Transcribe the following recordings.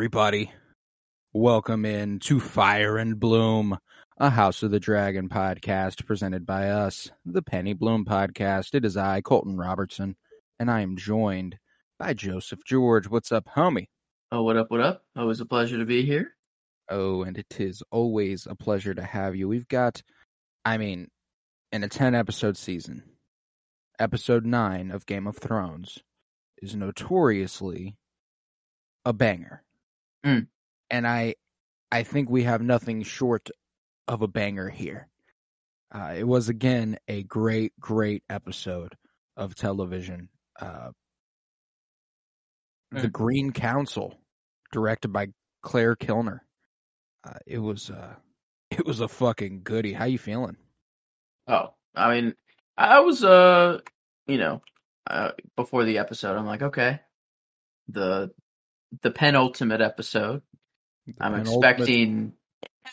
Everybody. Welcome in to Fire and Bloom, a House of the Dragon podcast presented by us, the Penny Bloom podcast. It is I, Colton Robertson, and I am joined by Joseph George. What's up, homie? Oh, what up? What up? Always a pleasure to be here. Oh, and it is always a pleasure to have you. We've got, I mean, in a 10 episode season, episode 9 of Game of Thrones is notoriously a banger. Mm. And I I think we have nothing short of a banger here. Uh, it was again a great, great episode of television. Uh, the Mm. Green Council, directed by Claire Kilner. Uh, it was uh, it was a fucking goodie. How you feeling? Oh, I mean, I was uh, you know, uh, before the episode, I'm like, okay, the the penultimate episode. I'm Penultimate- expecting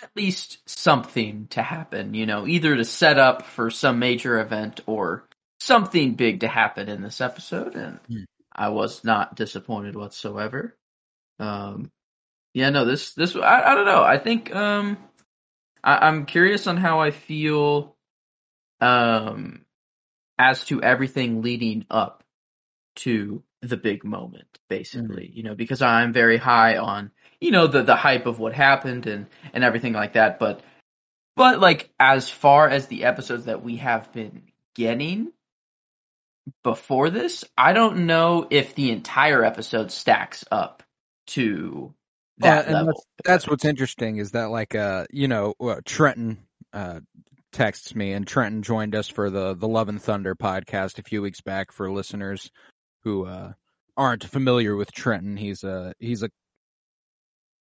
at least something to happen. You know, either to set up for some major event or something big to happen in this episode, and Hmm. I was not disappointed whatsoever. Um, yeah, no, this this I, I don't know. I think um, I, I'm curious on how I feel um as to everything leading up to the big moment, basically. You know, because I'm very high on you know the the hype of what happened and and everything like that, but but like as far as the episodes that we have been getting before this, I don't know if the entire episode stacks up to that Uh, and level. That's, that's what's interesting is that like uh you know uh, Trenton uh texts me and Trenton joined us for the the Love and Thunder podcast a few weeks back for listeners who uh aren't familiar with Trenton. He's a he's a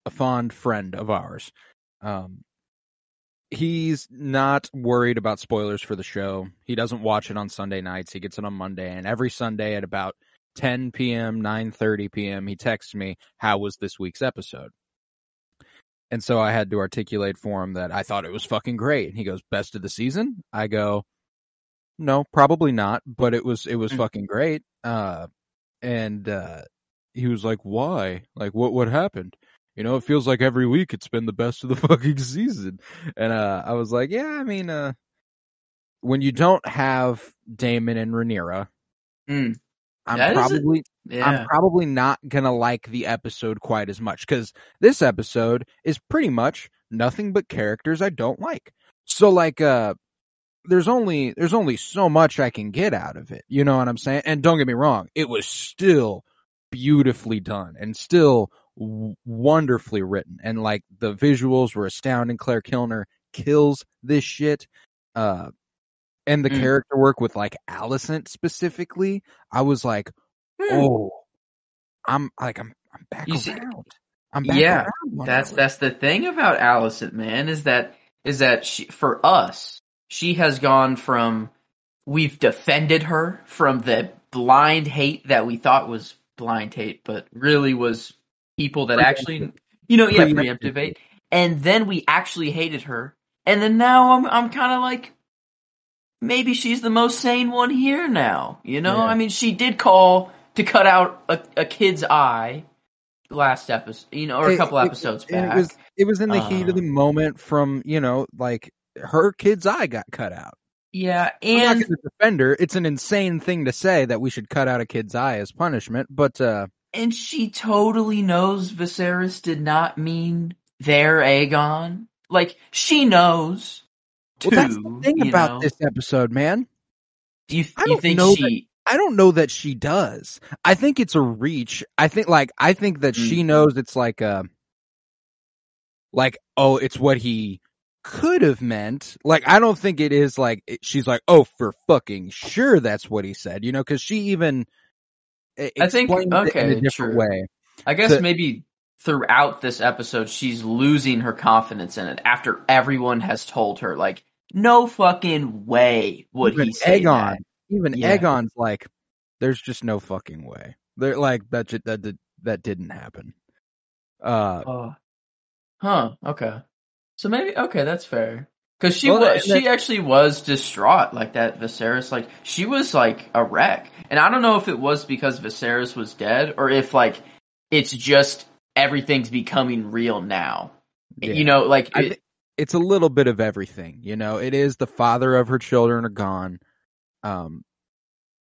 a fond friend of ours. Um he's not worried about spoilers for the show. He doesn't watch it on Sunday nights. He gets it on Monday and every Sunday at about 10 p.m., 9:30 p.m. he texts me, "How was this week's episode?" And so I had to articulate for him that I thought it was fucking great. And he goes, "Best of the season?" I go, "No, probably not, but it was it was Mm. fucking great." Uh and uh he was like, "Why? Like what what happened?" You know, it feels like every week it's been the best of the fucking season. And uh I was like, "Yeah, I mean uh when you don't have Daemon and Rhaenyra, Mm, I'm That probably yeah. I'm probably not gonna like the episode quite as much because this episode is pretty much nothing but characters I don't like. So like, uh, there's only there's only so much I can get out of it. You know what I'm saying? And don't get me wrong, it was still beautifully done and still w- wonderfully written, and like the visuals were astounding. Claire Kilner kills this shit. Uh, and the Mm. character work with like Alicent specifically, I was like, Hmm. oh, I'm like I'm I'm back You see- around. I'm back Yeah, around That's that's the thing about Alicent, man, is that is that she for us, she has gone from we've defended her from the blind hate that we thought was blind hate, but really was people that actually you know, yeah, Preemptive hate. And then we actually hated her. And then now I'm I'm kinda like maybe she's the most sane one here now. You know? Yeah. I mean she did call to cut out a, a kid's eye last episode you know, or a It- couple it- episodes and back. It was it was in the heat of the um, moment from you know like her kid's eye got cut out. Yeah, and going to. It's an insane thing to say that we should cut out a kid's eye as punishment, but uh, and she totally knows Viserys did not mean their Aegon. Like she knows. Too, well, that's the thing about know? this episode, man. Do you, I you don't think know she? I don't know that she does. I think it's a reach. I think like I think that she knows it's like a like, oh, it's what he could have meant. Like, I don't think it is like, she's like, oh, for fucking sure that's what he said, you know, cause she even I think- it in okay, a different true. way. I guess maybe throughout this episode, she's losing her confidence in it after everyone has told her, like, no fucking way would Even he say Aegon, that. even Yeah. Aegon's like, there's just no fucking way. They're like, that, that, that, that didn't happen. Uh, Oh. Huh. Okay. So maybe okay, that's fair. Because she Well, was, and she actually was distraught like that. Viserys, like she was like a wreck, and I don't know if it was because Viserys was dead or if like it's just everything's becoming real now. yeah. You know, like it- it's a little bit of everything, you know. It is the father of her children are gone. Um,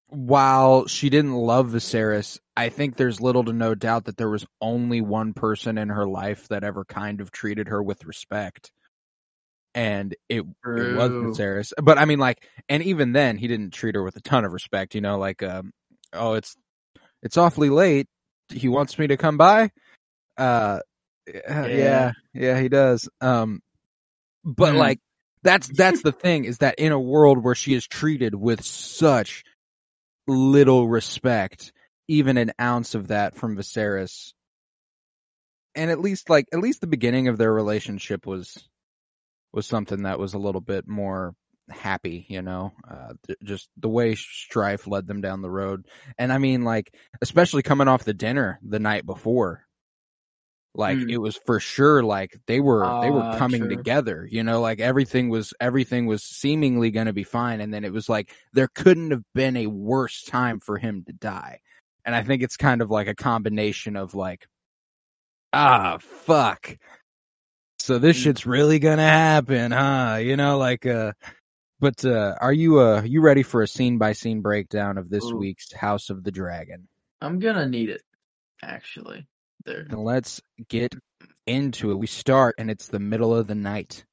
while she didn't love Viserys, I think there's little to no doubt that there was only one person in her life that ever kind of treated her with respect, and it, it was. Viserys. But I mean, like, and even then, he didn't treat her with a ton of respect. You know, like, um, oh, it's it's awfully late. He wants me to come by. Uh, yeah, yeah, yeah, he does. Um, but Hmm. like that's that's the thing is that in a world where she is treated with such little respect, even an ounce of that from Viserys, and at least like at least the beginning of their relationship was was something that was a little bit more happy, you know, uh, th- just the way strife led them down the road. And I mean, like, especially coming off the dinner the night before, like Mm. it was for sure, like they were, they were Ah, coming true. together, you know, like everything was, everything was seemingly going to be fine. And then it was like, there couldn't have been a worse time for him to die. And I think it's kind of like a combination of like, ah, fuck. So this Mm. shit's really gonna happen, huh? You know, like, uh, but, uh, are you, uh, you ready for a scene by scene breakdown of this Ooh. week's House of the Dragon? I'm gonna need it. Actually, there. And let's get into it. We start and it's the middle of the night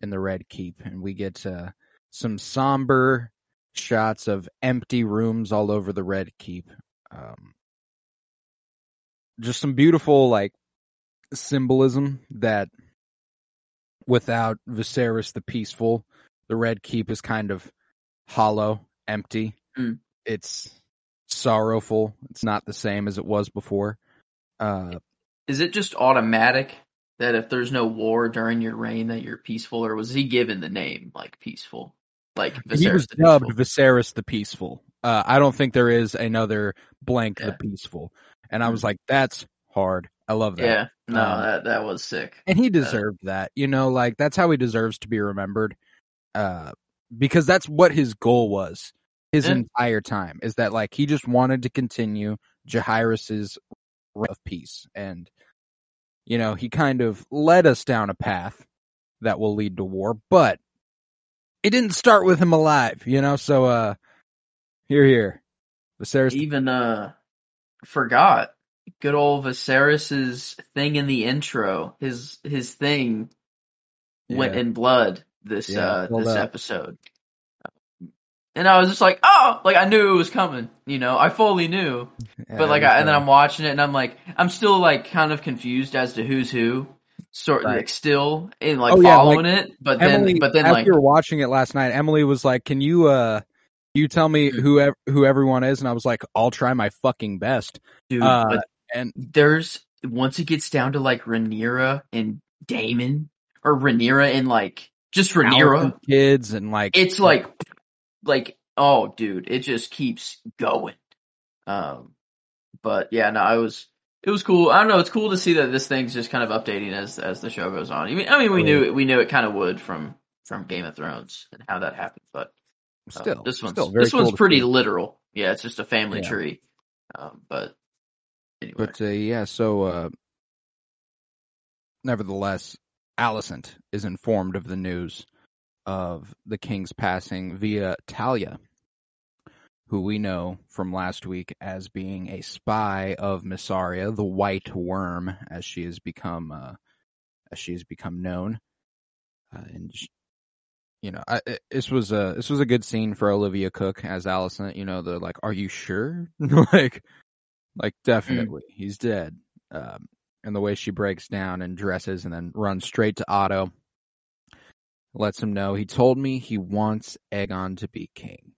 in the Red Keep and we get, uh, some somber shots of empty rooms all over the Red Keep. Um, just some beautiful, like, symbolism that without Viserys the Peaceful, the Red Keep is kind of hollow, empty. Mm. It's sorrowful. It's not the same as it was before. Uh, Is it just automatic that if there's no war during your reign that you're peaceful, or was he given the name like peaceful? Like Viserys he was dubbed? Viserys the Peaceful. Uh, I don't think there is another blank Yeah. the Peaceful. And I was Mm. like, that's hard. I love that. Yeah, no, Um, that that was sick. and he deserved that you know like that's how he deserves to be remembered uh because that's what his goal was his Yeah. entire time is that like he just wanted to continue Jaehaerys's of peace and you know he kind of led us down a path that will lead to war but it didn't start with him alive you know so uh here here Viserys Even uh, forgot good old Viserys's thing in the intro. His his thing went in blood this Yeah, uh this up. episode. And I was just like, oh, like I knew it was coming, you know, I fully knew. Yeah, But like, I, and then uh, I'm watching it, and I'm like, I'm still like kind of confused as to who's who, sort Right. like still in like Oh, yeah, like, following it. But Emily, then, but then as like, watching it last night, Emily was like, "Can you uh, you tell me who who everyone is?" And I was like, "I'll try my fucking best." dude, uh, but And there's once it gets down to like Rhaenyra and Daemon, or Rhaenyra and like just Rhaenyra, kids and like it's like, like, oh, dude, it just keeps going. Um, but yeah, no, I was, it was cool. I don't know. It's cool to see that this thing's just kind of updating as as the show goes on. I mean, I mean, we knew it, we knew it kind of would from from Game of Thrones and how that happened, but uh, still this one's still this one's cool pretty literal. Yeah, it's just a family Yeah. tree. Um, but anyway, But uh, yeah, so uh, nevertheless, Alicent is informed of the news of the king's passing via Talya, who we know from last week as being a spy of Mysaria, the White Worm, as she has become uh, as she has become known. Uh, and you know, I, this was a this was a good scene for Olivia Cooke as Alicent. You know, the like, are you sure? like, like definitely, he's dead. Um, and the way she breaks down and dresses and then runs straight to Otto. Lets him know he told me he wants Aegon to be king.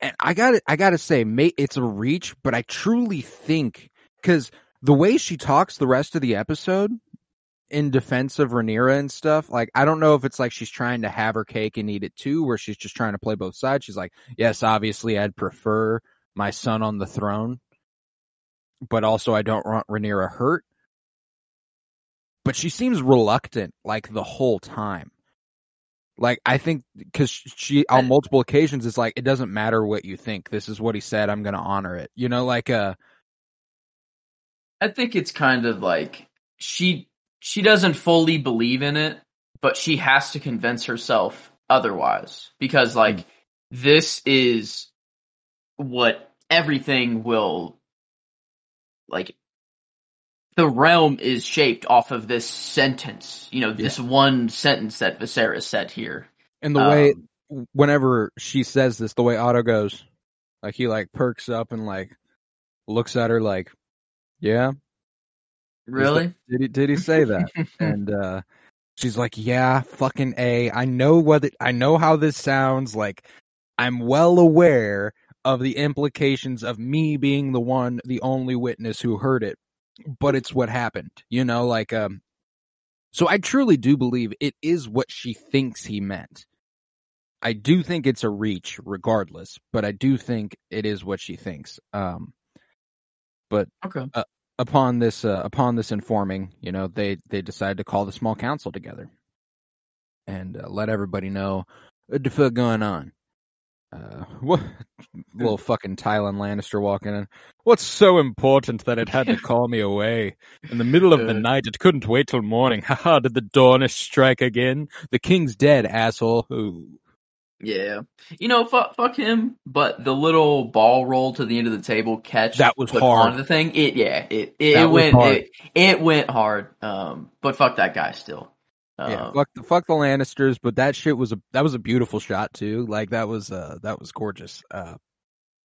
And I got I got to say mate it's a reach, but I truly think cuz the way she talks the rest of the episode in defense of Rhaenyra and stuff, like I don't know if it's like she's trying to have her cake and eat it too, where she's just trying to play both sides. She's like, yes, obviously I'd prefer my son on the throne, but also I don't want Rhaenyra hurt. But she seems reluctant like the whole time. Like I think because she on multiple occasions is like it doesn't matter what you think. This is what he said. I'm going to honor it. You know, like uh. I think it's kind of like she she doesn't fully believe in it, but she has to convince herself otherwise because like mm. this is what everything will like the realm is shaped off of this sentence, you know, yeah. this one sentence that Viserys said here. And the um, way, whenever she says this, the way Otto goes, like he like perks up and like looks at her like, yeah. Really? That, did he, did he say that? and, uh, she's like, yeah, fucking A. I know what it, I know how this sounds like. I'm well aware of the implications of me being the one, the only witness who heard it but it's what happened. You know, like um so I truly do believe it is what she thinks he meant. I do think it's a reach regardless, but I do think it is what she thinks. Um but okay. Uh, upon this uh, upon this informing, you know, they they decided to call the small council together and uh, let everybody know what the fuck going on. Uh, what little fucking Tywin Lannister walking in. What's so important that it had to call me away in the middle of the night? It couldn't wait till morning. Haha! Did the Dornish strike again? The king's dead, asshole. Ooh. Yeah, you know, fuck, fuck him. But the little ball roll to the end of the table catch that was hard. On the thing, it yeah, it it, it went it, it went hard. Um, but fuck that guy still yeah, um, fuck the fuck the Lannisters, but that shit was a that was a beautiful shot too. Like that was uh that was gorgeous. Uh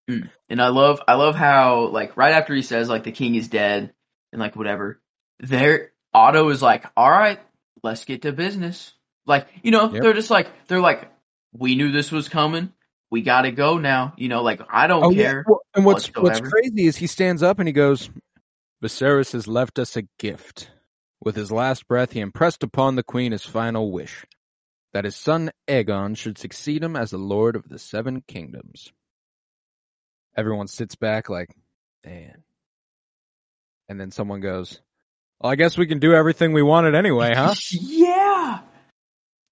mm. and I love I love how like right after he says like the king is dead and like whatever, there Otto is like, All right, let's get to business. Like, you know, yep. they're just like they're like, We knew this was coming. We gotta go now. You know, like I don't oh, care. Yeah. Well, and what's whatsoever. what's crazy is he stands up and he goes, Viserys has left us a gift. With his last breath, he impressed upon the queen his final wish, that his son Aegon should succeed him as the lord of the seven kingdoms. Everyone sits back like, man. And then someone goes, well, I guess we can do everything we wanted anyway, huh? yeah.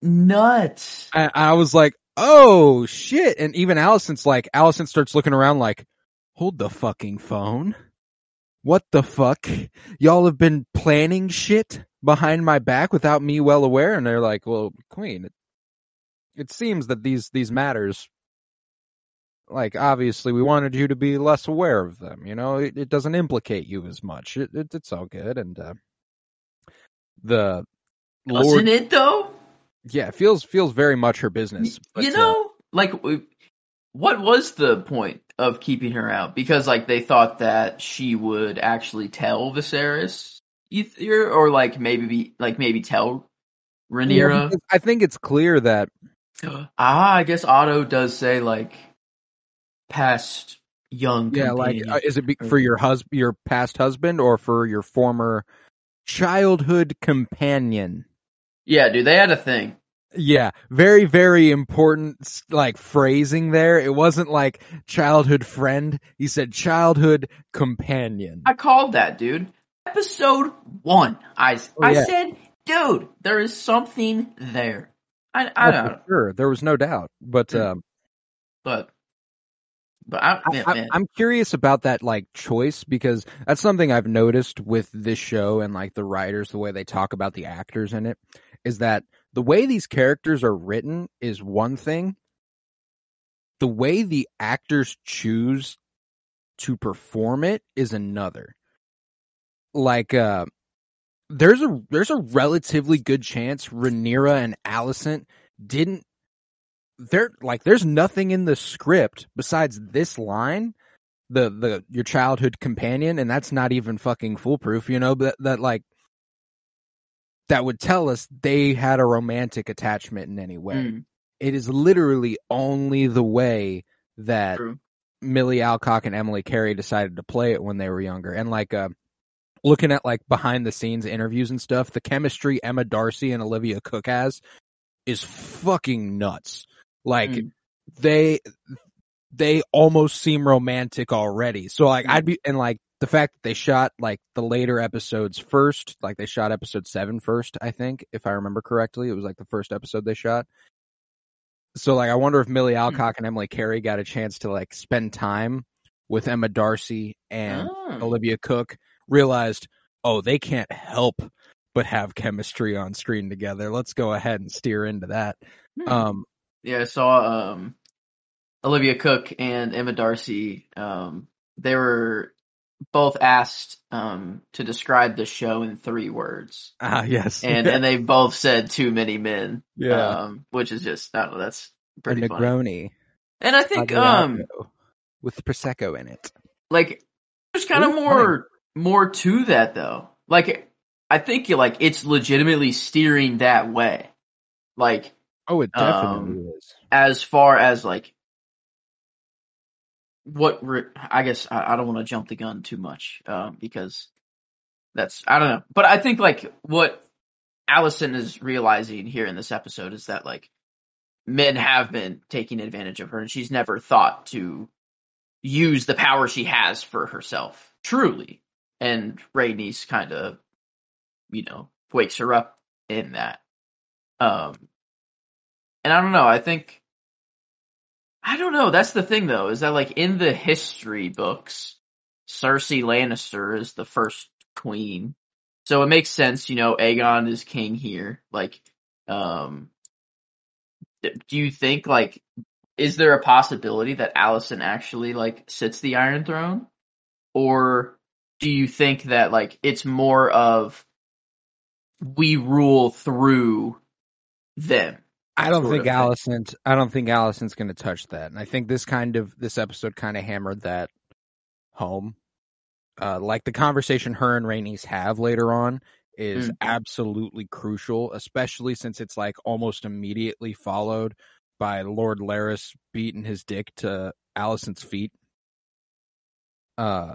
Nuts. I, I was like, oh shit. And even Alicent's like, Alicent starts looking around like, hold the fucking phone what the fuck? Y'all have been planning shit behind my back without me well aware? And they're like, well, Queen, it, it seems that these, these matters, like, obviously we wanted you to be less aware of them, you know, it, it doesn't implicate you as much. It, it it's all good. And, uh, the Doesn't it though? Yeah, it feels, feels very much her business. But, you know, uh, like, what was the point of keeping her out? Because like they thought that she would actually tell Viserys, either, or like maybe be, like maybe tell Rhaenyra. Yeah, I think it's clear that ah, I guess Otto does say like past young. Yeah, like uh, is it be- for your husband, your past husband, or for your former childhood companion? Yeah, dude, they had a thing. Yeah, very, very important, like phrasing there. It wasn't like childhood friend. He said childhood companion. I called that, dude. Episode one. I, oh, I yeah. said, dude, there is something there. I, I oh, don't Sure, there was no doubt. But, mm. um, but, but I, I, I'm curious about that like choice because that's something I've noticed with this show and like the writers, the way they talk about the actors in it, is that the way these characters are written is one thing. The way the actors choose to perform it is another. Like, uh, there's a there's a relatively good chance Rhaenyra and Alicent didn't. There like there's nothing in the script besides this line the the your childhood companion, and that's not even fucking foolproof. You know that that like that would tell us they had a romantic attachment in any way. Mm, It is literally only the way that true. Milly Alcock and Emily Carey decided to play it when they were younger. And like uh looking at like behind the scenes interviews and stuff, the chemistry Emma D'Arcy and Olivia Cooke has is fucking nuts. Like Mm. they they almost seem romantic already. So like Mm. I'd be and like the fact that they shot like the later episodes first, like they shot episode seven first, I think, if I remember correctly. It was like the first episode they shot. So like I wonder if Milly Alcock and Emily Carey got a chance to like spend time with Emma D'Arcy and Ah. Olivia Cooke, realized, oh, they can't help but have chemistry on screen together. Let's go ahead and steer into that. Hmm. Um Yeah, I saw um, Olivia Cooke and Emma D'Arcy. Um, they were both asked um, to describe the show in three words, ah yes. and and they both said too many men. yeah. um, which is just I don't know. That's a pretty funny. Negroni. And I think um, with prosecco in it. like there's kind of more more to that though. Like I think like it's legitimately steering that way. Like Oh, it Um, definitely is. as far as like what re- I guess I, I don't want to jump the gun too much um, because that's I don't know, but I think like what Alicent is realizing here in this episode is that like men have been taking advantage of her, and she's never thought to use the power she has for herself truly. And Rhaenys kind of, you know, wakes her up in that. Um, and I don't know. I think I don't know. That's the thing, though, is that like in the history books, Cersei Lannister is the first queen, so it makes sense. You know, Aegon is king here. Like, um, do you think like is there a possibility that Alicent actually like sits the Iron Throne, or do you think that like it's more of we rule through them? I don't think. Alicent's. I don't think Alicent's going to touch that, and I think this kind of this episode kind of hammered that home. Uh, like the conversation her and Rhaenys have later on is Mm. absolutely crucial, especially since it's like almost immediately followed by Lord Larys beating his dick to Alicent's feet. Uh,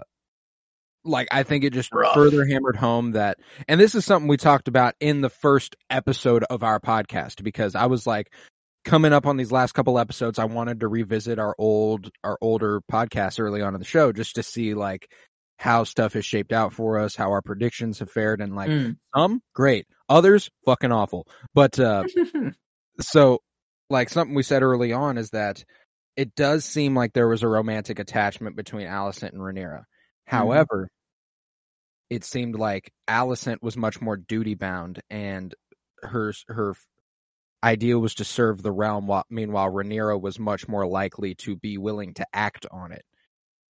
like I think it just Rough. further hammered home that, and this is something we talked about in the first episode of our podcast because I was like, coming up on these last couple episodes, I wanted to revisit our old, our older podcast early on in the show just to see like how stuff has shaped out for us, how our predictions have fared, and like Mm. some great, others fucking awful. But uh, so like something we said early on is that it does seem like there was a romantic attachment between Alicent and Rhaenyra. However, it seemed like Alicent was much more duty bound and her her idea was to serve the realm while meanwhile Rhaenyra was much more likely to be willing to act on it.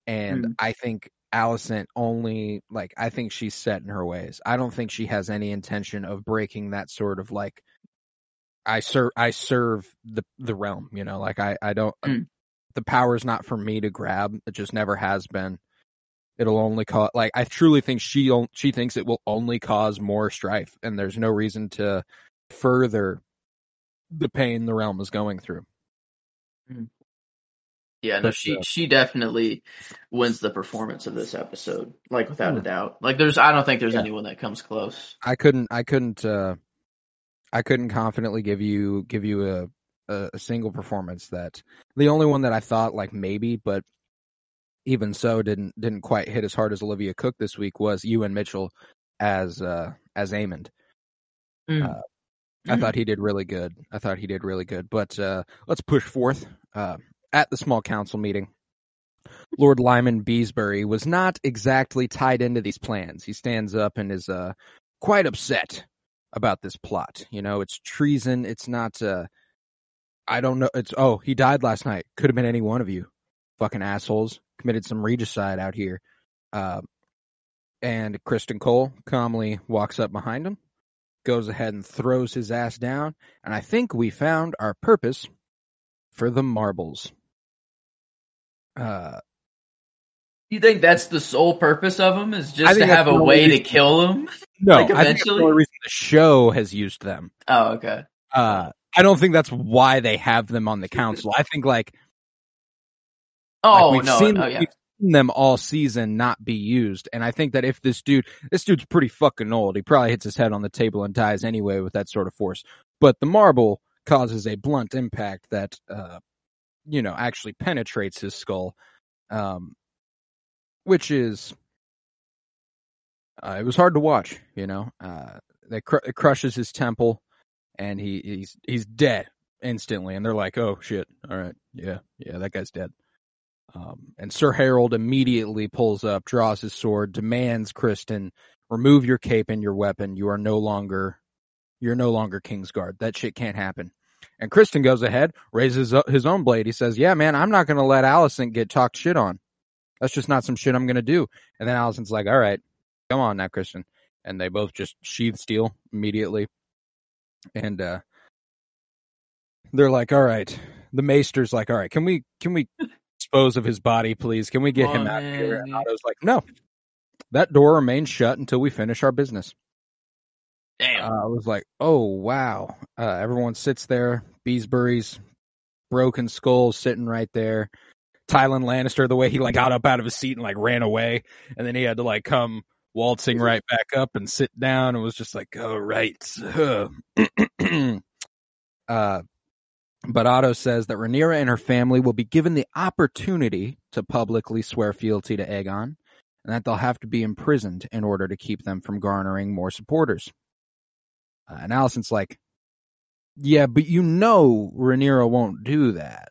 And Mm. I think Alicent only like I think she's set in her ways. I don't think she has any intention of breaking that sort of like I serve I serve the the realm, you know, like I I don't Mm. the is not for me to grab. It just never has been. It'll only cause like I truly think she on- she thinks it will only cause more strife and there's no reason to further the pain the realm is going through. Yeah, no, she uh, she definitely wins the performance of this episode, like without a Hmm. doubt. Like there's I don't think there's Yeah. anyone that comes close. I couldn't I couldn't uh I couldn't confidently give you give you a a, a single performance that the only one that I thought like maybe but even so didn't didn't quite hit as hard as Olivia Cooke this week was Ewan Mitchell as uh as Aemond. Uh, I Mm. thought he did really good. I thought he did really good. But uh, let's push forth. Uh, at the small council meeting, Lord Lyman Beesbury was not exactly tied into these plans. He stands up and is uh, quite upset about this plot. You know, it's treason. It's not. Uh, I don't know. It's oh, he died last night. Could have been any one of you, fucking assholes. Committed some regicide out here. Uh, and Criston Cole calmly walks up behind him goes ahead and throws his ass down, and I think we found our purpose for the marbles. Uh, You think that's the sole purpose of them? Is just to have a way to kill them? No, Like, I think that's the reason the show has used them. Oh, okay. Uh, I don't think that's why they have them on the council. I think like, Oh like we've no, seen, oh yeah. we've seen them all season not be used, and I think that if this dude, this dude's pretty fucking old, he probably hits his head on the table and dies anyway with that sort of force. But the marble causes a blunt impact that, uh, you know, actually penetrates his skull, um, which is. Uh, it was hard to watch, you know. Uh, that cr- it crushes his temple, and he he's he's dead instantly. And they're like, "Oh shit! All right, yeah, yeah, that guy's dead." Um, and Sir Harold immediately pulls up, draws his sword, demands Criston remove your cape and your weapon. You are no longer, you're no longer Kingsguard. That shit can't happen. And Criston goes ahead, raises his own blade. He says, "Yeah, man, I'm not going to let Alicent get talked shit on. That's just not some shit I'm going to do." And then Alicent's like, "All right, come on now, Criston." And they both just sheath steel immediately. And uh they're like, "All right." The Maester's like, "All right, can we can we dispose of his body, please? Can we get him out of here?" And. Otto's like, "No, that door remains shut until we finish our business." Damn. Uh, I was like, "Oh wow!" Uh, everyone sits there. Beesbury's broken skull sitting right there. Tyland Lannister, the way he like got up out of his seat and like ran away, and then he had to like come waltzing right back up and sit down, and was just like, "Oh right." uh, but Otto says that Rhaenyra and her family will be given the opportunity to publicly swear fealty to Aegon, and that they'll have to be imprisoned in order to keep them from garnering more supporters. Uh, and Alicent's like, yeah, but you know Rhaenyra won't do that.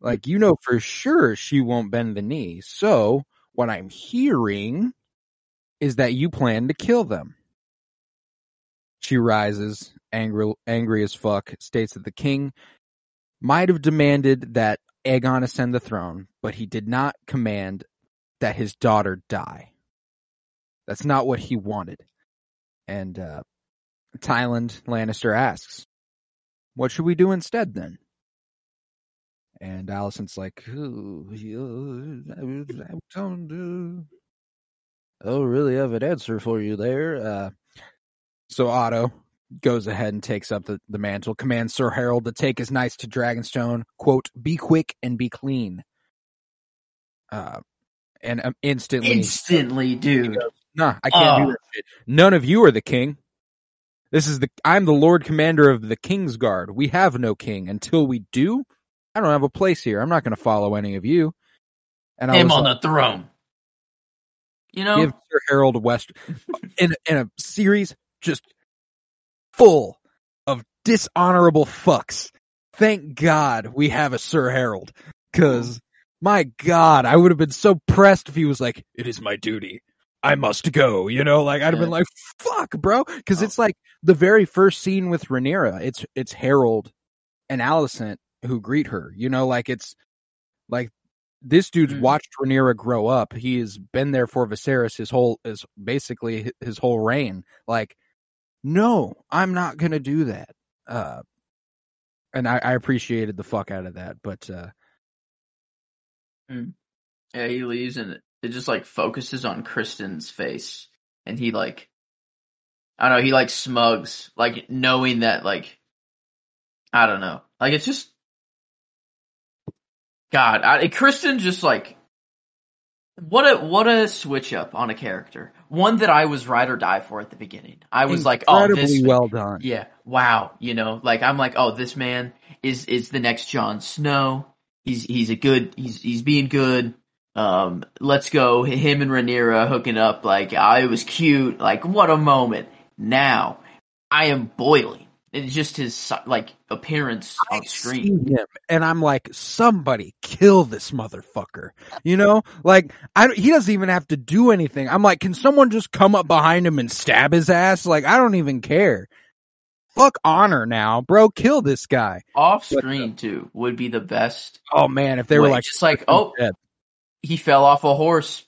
Like, you know for sure she won't bend the knee. So, what I'm hearing is that you plan to kill them. She rises, angry, angry as fuck, states that the king might have demanded that Aegon ascend the throne, but he did not command that his daughter die. That's not what he wanted. And uh, Tyland Lannister asks, "What should we do instead then?" And Alicent's like, "Ooh, you- I don't do- I really have an answer for you there." Uh, so Otto goes ahead and takes up the, the mantle, commands Sir Harold to take his knights to Dragonstone, quote, be quick and be clean. Uh, and um, instantly, Instantly, dude. nah, I can't do Oh. that shit. None of you are the king. This is the, I'm the Lord Commander of the King's Guard. We have no king. Until we do, I don't have a place here. I'm not going to follow any of you. And I Him on like, the throne. You know, give Sir Harold West in in a series just full of dishonorable fucks. Thank God we have a Sir Harold, because my God, I would have been so pressed if he was like, "It is my duty, I must go." You know, like I'd have been like, "Fuck, bro," because Oh. it's like the very first scene with Rhaenyra. It's it's Harold and Alicent who greet her. You know, like it's like this dude's Mm. watched Rhaenyra grow up. He has been there for Viserys his whole is basically his whole reign. Like, no, I'm not gonna do that. Uh, and I, I appreciated the fuck out of that, but uh, yeah, he leaves and it just like focuses on Criston's face, and he like, I don't know, he like smugs, like knowing that like, I don't know, like it's just, God, I, Criston just like, what a what a switch up on a character, one that I was ride or die for at the beginning. I was like, oh, this well done. yeah, wow, you know, like I'm like, oh, this man is is the next Jon Snow. He's he's a good he's he's being good. Um, let's go. Him and Rhaenyra hooking up. Like, I was cute. Like, what a moment. Now, I am boiling. It's just his like appearance on screen. him, and I'm like, somebody kill this motherfucker. You know, like I he doesn't even have to do anything. I'm like, can someone just come up behind him and stab his ass? Like, I don't even care. Fuck honor now, bro. Kill this guy. Off uh, screen too would be the best. Oh man, if they were like, just like, oh, dead. he fell off a horse,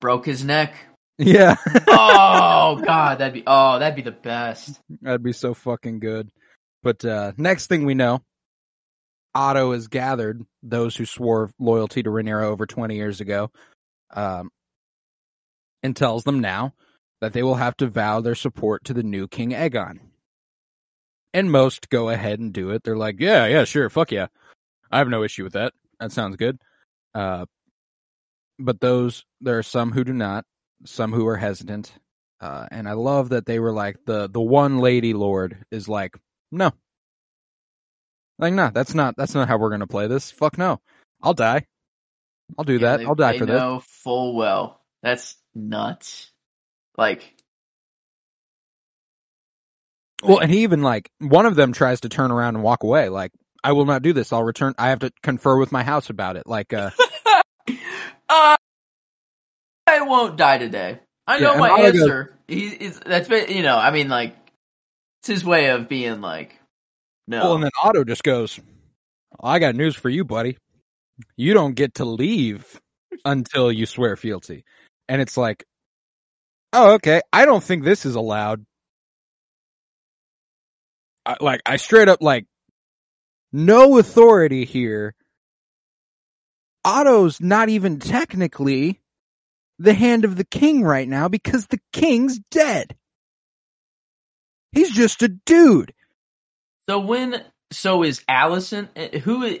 broke his neck. Yeah, Oh God, that'd be oh that'd be the best. that'd be so fucking good. But uh next thing we know, Otto has gathered those who swore loyalty to Rhaenyra over 20 years ago, um, and tells them now that they will have to vow their support to the new King Aegon. And most go ahead and do it. They're like, yeah, yeah, sure, fuck yeah. I have no issue with that. That sounds good. Uh, but those, there are some who do not, some who are hesitant. Uh, and I love that they were like, the, the one lady lord is like, no. Like, no, that's not, that's not how we're to play this. Fuck no. I'll die. I'll do that. they- I'll die for this. know full well that's nuts. Like, Well, and he even like one of them tries to turn around and walk away. Like, I will not do this. I'll return. I have to confer with my house about it. Like, uh, uh, I won't die today. I know and my answer. He is that's been, you know. I mean, like, it's his way of being like, no. well, and then Otto just goes, "I got news for you, buddy. You don't get to leave until you swear fealty." And it's like, oh, okay. I don't think this is allowed. I, like, I straight up like, no authority here. Otto's not even technically the hand of the king right now because the king's dead. He's just a dude. So when so is Alicent who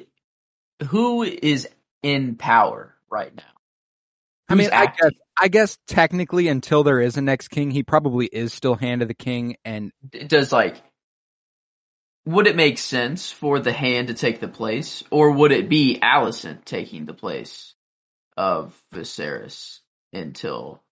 who is in power right now? I mean, Who's I guess, I guess technically until there is a next king, he probably is still hand of the king. And does like would it make sense for the hand to take the place, or would it be Alicent taking the place of Viserys until?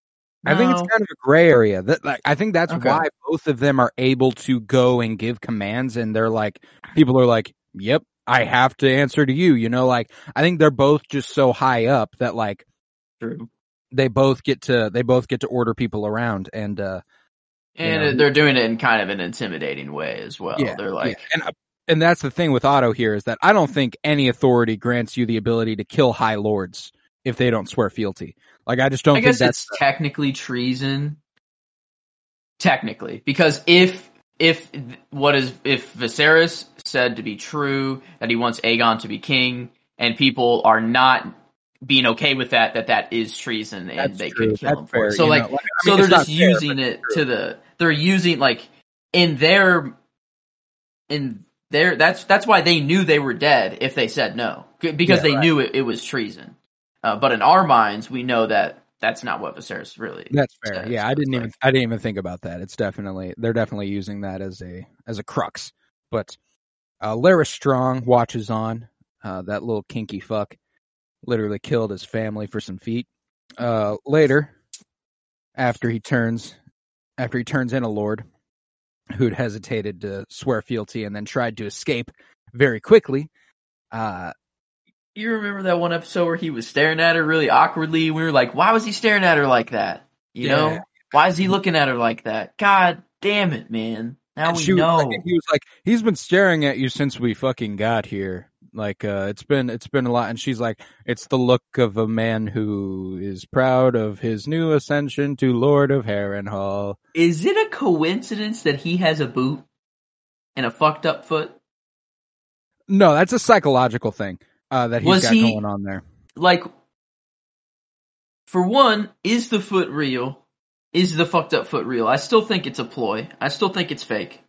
I think it's kind of a gray area. That like, I think that's Okay. why both of them are able to go and give commands, and they're like, people are like, "Yep, I have to answer to you." You know, like I think they're both just so high up that like True. they both get to they both get to order people around, and uh, And Yeah. they're doing it in kind of an intimidating way as well. Yeah, they're like, Yeah, and uh, and that's the thing with Otto here is that I don't think any authority grants you the ability to kill high lords if they don't swear fealty. Like I just don't I think guess that's it's technically treason. Technically, because if if what is if Viserys said to be true that he wants Aegon to be king, and people are not being okay with that, that that is treason, and That's they true. could kill That's him for it. So like, like, I so they're just fair, using it to the they're using like in their in their that's that's why they knew they were dead if they said no because Yeah, they right. knew it, it was treason. Uh, but in our minds, we know that that's not what Viserys really. That's fair. Yeah, I didn't even I didn't even think about that. It's definitely they're definitely using that as a as a crux. But uh Larys Strong watches on. Uh that little kinky fuck literally killed his family for some feet. Uh later after he turns after he turns in a lord who'd hesitated to swear fealty and then tried to escape very quickly. Uh You remember that one episode where he was staring at her really awkwardly? We were like, why was he staring at her like that? You Yeah. know, why is he looking at her like that? God damn it, man! Now And we she know. like- he was like, he's been staring at you since we fucking got here. Like, uh, it's been, it's been a lot. And she's like, it's the look of a man who is proud of his new ascension to Lord of Harrenhal. Is it a coincidence that he has a boot and a fucked up foot? No, that's a psychological thing, uh, that he's Was got he- going on there. Like, for one, is the foot real? Is the fucked up foot real? I still think it's a ploy. I still think it's fake.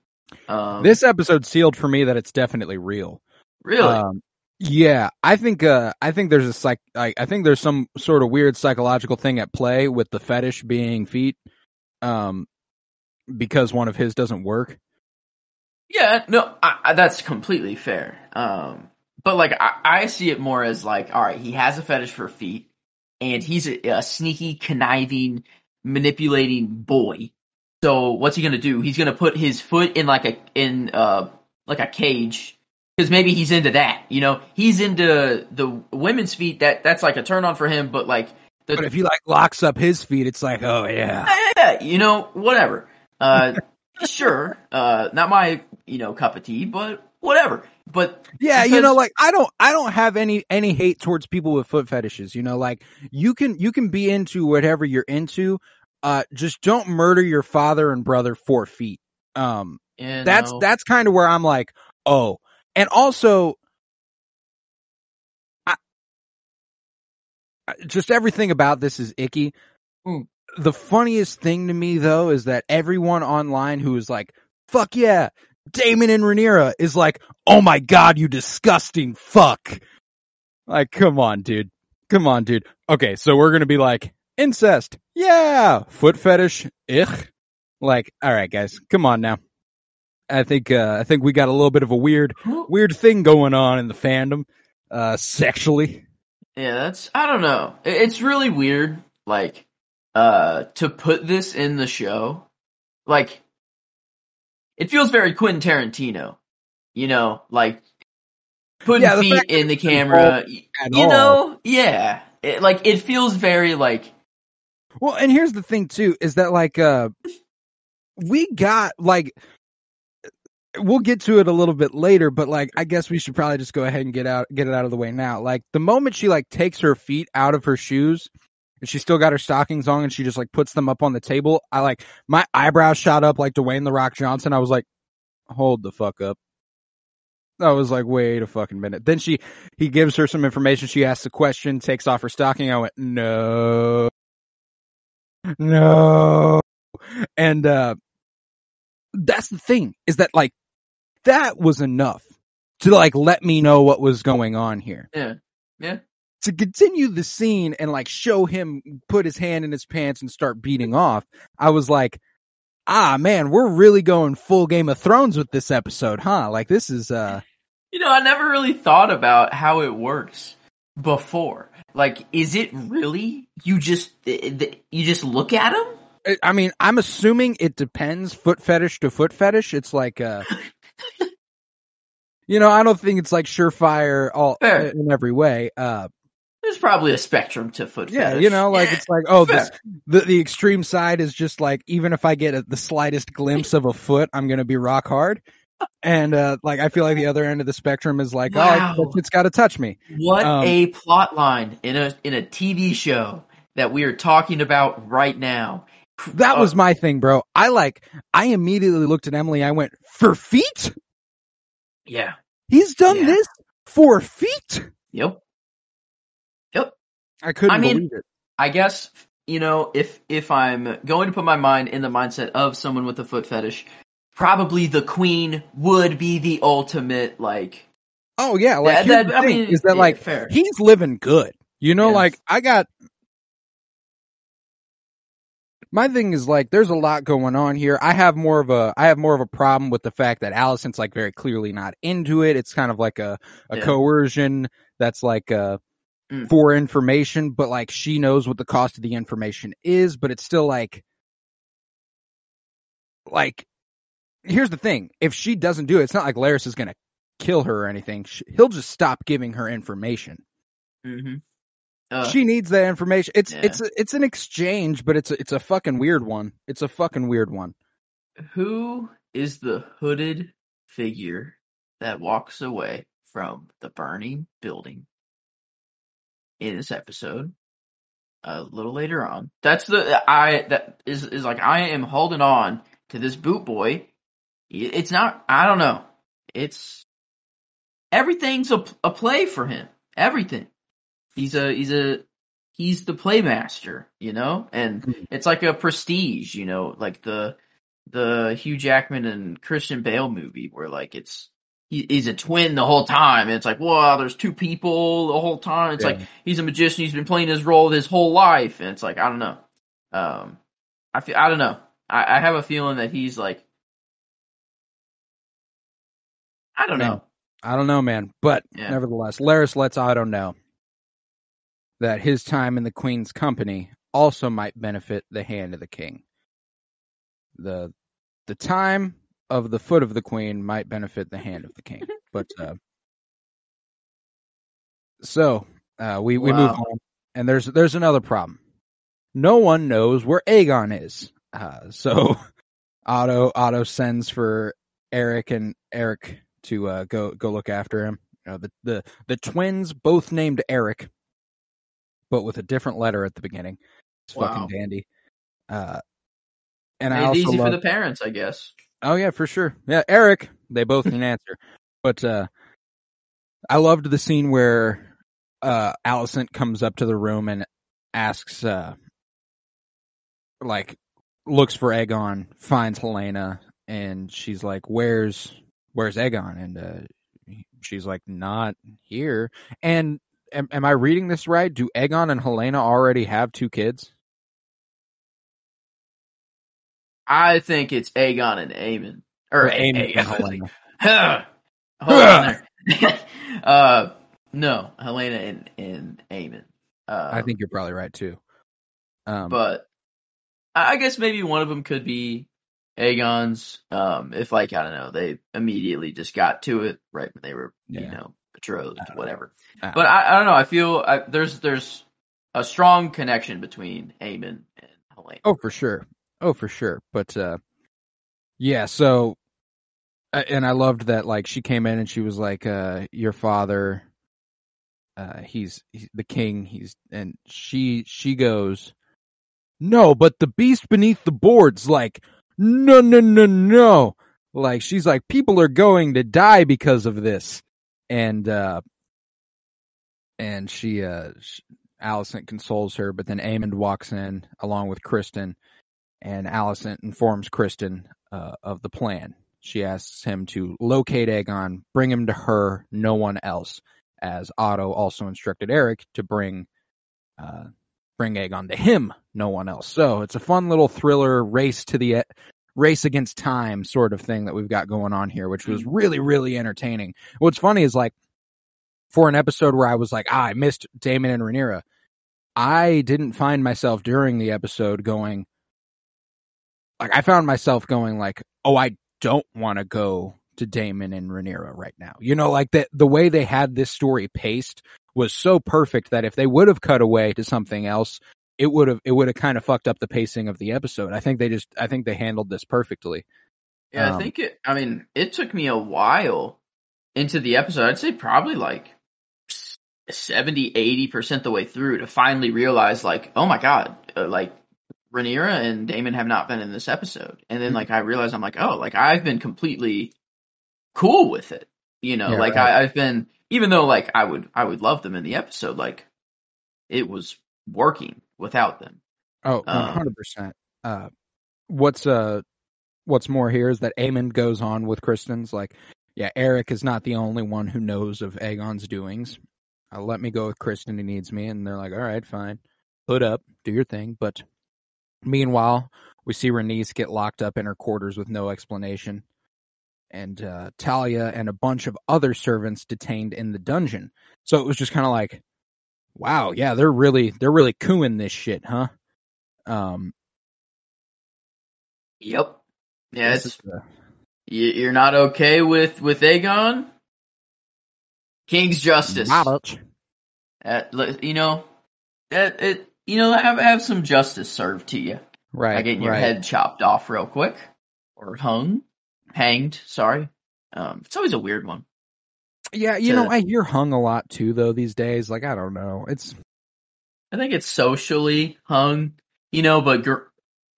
Um, This episode sealed for me that it's definitely real. really? Um, yeah, I think uh, I think there's a psych. I, I think there's some sort of weird psychological thing at play with the fetish being feet, um, because one of his doesn't work. Yeah, no, I, I, that's completely fair. Um, but like, I, I see it more as like, all right, he has a fetish for feet, and he's a, a sneaky, conniving, manipulating boy. So what's he gonna do? He's gonna put his foot in like a in uh like a cage because maybe he's into that. You know, he's into the women's feet. That that's like a turn on for him. But like the But if he like locks up his feet, it's like, oh yeah. yeah, you know, whatever. Uh, sure, uh, not my, you know, cup of tea, but whatever but yeah, because- you know, like I don't, I don't have any any hate towards people with foot fetishes. You know, like you can you can be into whatever you're into. Uh, just don't murder your father and brother for feet. Um, yeah, that's that's kind of where I'm like, oh, and also. I, just everything about this is icky. Mm. The funniest thing to me though is that everyone online who is like, fuck yeah, Daemon and Rhaenyra is like, oh my god, you disgusting fuck. Like, come on, dude. Come on, dude. Okay, so we're gonna be like, incest. Yeah. Foot fetish. Ich. Like, alright guys, come on now. I think, uh, I think we got a little bit of a weird, weird thing going on in the fandom, uh, sexually. Yeah, that's I don't know. It's really weird, like, uh, to put this in the show. Like, it feels very Quentin Tarantino. You know, like putting Yeah, feet in the camera. involved y- at You all. know, yeah. It, like it feels very like Well, and here's the thing too, is that like, uh, we got like, we'll get to it a little bit later, but like, I guess we should probably just go ahead and get out, get it out of the way now. Like the moment she like takes her feet out of her shoes and she still got her stockings on and she just like puts them up on the table, I like, my eyebrows shot up like Dwayne the Rock Johnson. I was like, hold the fuck up. I was like, wait a fucking minute. Then she, he gives her some information. She asks a question, takes off her stocking. I went, no, no. And, uh, that's the thing is that like, that was enough to like let me know what was going on here. yeah. Yeah. To continue the scene and like show him put his hand in his pants and start beating off, I was like, ah man, we're really going full Game of Thrones with this episode, huh? Like this is, uh, You know, I never really thought about how it works before. Like, is it really you just th- th- you just look at him? I- I mean, I'm assuming it depends foot fetish to foot fetish. It's like, uh, you know, I don't think it's like surefire all Fair. in every way. Uh, There's probably a spectrum to foot yeah, fetish. you know, like Yeah. it's like, oh, this, the, the extreme side is just like, even if I get a, the slightest glimpse of a foot, I'm going to be rock hard. And, uh, like, I feel like the other end of the spectrum is like, Wow. oh, it's got to touch me. What Um, a plot line in a in a TV show that we are talking about right now. That Uh, was my thing, bro. I like, I immediately looked at Emily. I went, for feet? yeah. He's done Yeah. this for feet? Yep. I couldn't I mean, believe it. I guess you know if if I'm going to put my mind in the mindset of someone with a foot fetish, probably the queen would be the ultimate like. Oh yeah, like That- that- I mean, is that yeah, like fair. he's living good. You know, Yeah. like I got my thing is like there's a lot going on here. I have more of a I have more of a problem with the fact that Alicent's like very clearly not into it. It's kind of like a a Yeah. coercion that's like uh Mm. for information, but like she knows what the cost of the information is, but it's still like like here's the thing. If she doesn't do it, it's not like Larys is going to kill her or anything. Sh- He'll just stop giving her information. Mm-hmm. Uh, she needs that information. It's yeah. it's a, it's an exchange, but it's a, it's a fucking weird one. It's a fucking weird one. who is the hooded figure that walks away from the burning building in this episode a little later on. That's the i that is is like i am holding on to this boot boy. It's not i don't know. It's everything's a, a play for him. Everything. He's a he's a he's the playmaster you know? And hmm. it's like a prestige you know? Like the the Hugh Jackman and Christian Bale movie where like it's he, he's a twin the whole time and it's like wow there's two people the whole time it's Yeah. like he's a magician he's been playing his role his whole life and it's like I don't know um I feel I don't know I, I have a feeling that he's like I don't Man. know I don't know, man, but Yeah. nevertheless, Larys lets Otto know that his time in the Queen's company also might benefit the hand of the king. The the time of the foot of the queen might benefit the hand of the king. But uh so uh we, we move on and there's there's another problem. No one knows where Aegon is. Uh so Otto Otto sends for Eric and Eric to uh go go look after him. Uh, the the the twins both named Eric but with a different letter at the beginning. It's Wow. fucking dandy. Uh and I made it also easy love, for the parents I guess Oh yeah, for sure. Yeah, Eric. They both can answer. But uh I loved the scene where uh, Alicent comes up to the room and asks, uh, like, looks for Aegon, finds Helaena, and she's like, "Where's Where's Aegon?" And uh, she's like, "Not here." And am, am I reading this right? Do Aegon and Helaena already have two kids? I think it's Aegon and Aemond. Or Or Aemond Aegon. Helaena. Hold on there. uh, no, Helaena and, and Aemond. Uh, I think you're probably right too. Um, but I I guess maybe one of them could be Aegon's. Um, if like I don't know, they immediately just got to it right when they were, you know, betrothed, I don't know. whatever. uh, But I, I don't know. I feel I, there's there's a strong connection between Aemond and Helaena. Oh, for sure. Oh, for sure. But uh yeah, so uh, and I loved that like she came in and she was like uh your father uh he's, he's the king, he's and she she goes no, but the beast beneath the boards like no no no no. Like she's like people are going to die because of this. And uh and she uh sh Alicent consoles her, but then Aemond walks in along with Criston, and Alicent informs Criston uh, of the plan. She asks him to locate Aegon, bring him to her, no one else, as Otto also instructed Eric to bring uh, bring Aegon to him, no one else. So it's a fun little thriller race to the e- race against time sort of thing that we've got going on here, which was really really entertaining. What's funny is like for an episode where I was like, ah, I missed Daemon and Rhaenyra. I didn't find myself during the episode going, like, I found myself going like, oh, I don't want to go to Daemon and Rhaenyra right now. You know, like that the way they had this story paced was so perfect that if they would have cut away to something else, it would have it would have kind of fucked up the pacing of the episode. I think they just I think they handled this perfectly. Yeah, Um, I think it. I mean, it took me a while into the episode. I'd say probably like 70, 80 percent the way through to finally realize, like, oh my god, uh, like Rhaenyra and Daemon have not been in this episode. And then, like, I realized I'm like, oh, like I've been completely cool with it. You know, Yeah, like right. I, I've been, even though like I would, I would love them in the episode. Like, it was working without them. Oh, Um, 100%. Uh, what's uh what's more here is that Aemond goes on with Criston's like, yeah, Eric is not the only one who knows of Aegon's doings. Uh, let me go with Criston. He needs me, and they're like, all right, fine, put up, do your thing. But meanwhile, we see Rhaenys get locked up in her quarters with no explanation, and uh, Talya and a bunch of other servants detained in the dungeon. So it was just kind of like, wow, yeah, they're really they're really cooing this shit, huh? Um, Yep. Yeah, it's you- you're not okay with with Aegon. King's justice. Knowledge. Uh, li- you know, that it. You know, have have some justice served to you right? by getting your right. head chopped off real quick or hung, hanged. Sorry. Um, it's always a weird one. Yeah, you to- know, I hear hung a lot too, though these days. Like, I don't know. It's I think it's socially hung. You know, but gr-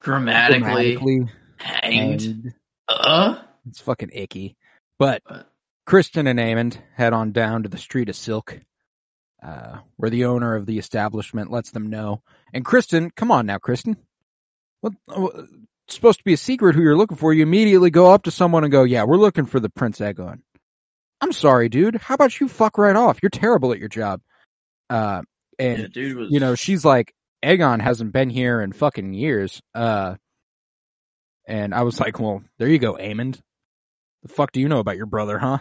grammatically, grammatically hanged. hanged. Uh. It's fucking icky. But But- Criston and Aemond head on down to the Street of Silk, uh, where the owner of the establishment lets them know. And Criston, come on now, Criston. What, what, it's supposed to be a secret who you're looking for. You immediately go up to someone and go, "Yeah, we're looking for the Prince Aegon." I'm sorry, dude. How about you fuck right off? You're terrible at your job. Uh, and Yeah, dude was. you know, she's like, Aegon hasn't been here in fucking years. Uh, and I was like, well, there you go, Aemond. The fuck do you know about your brother, huh?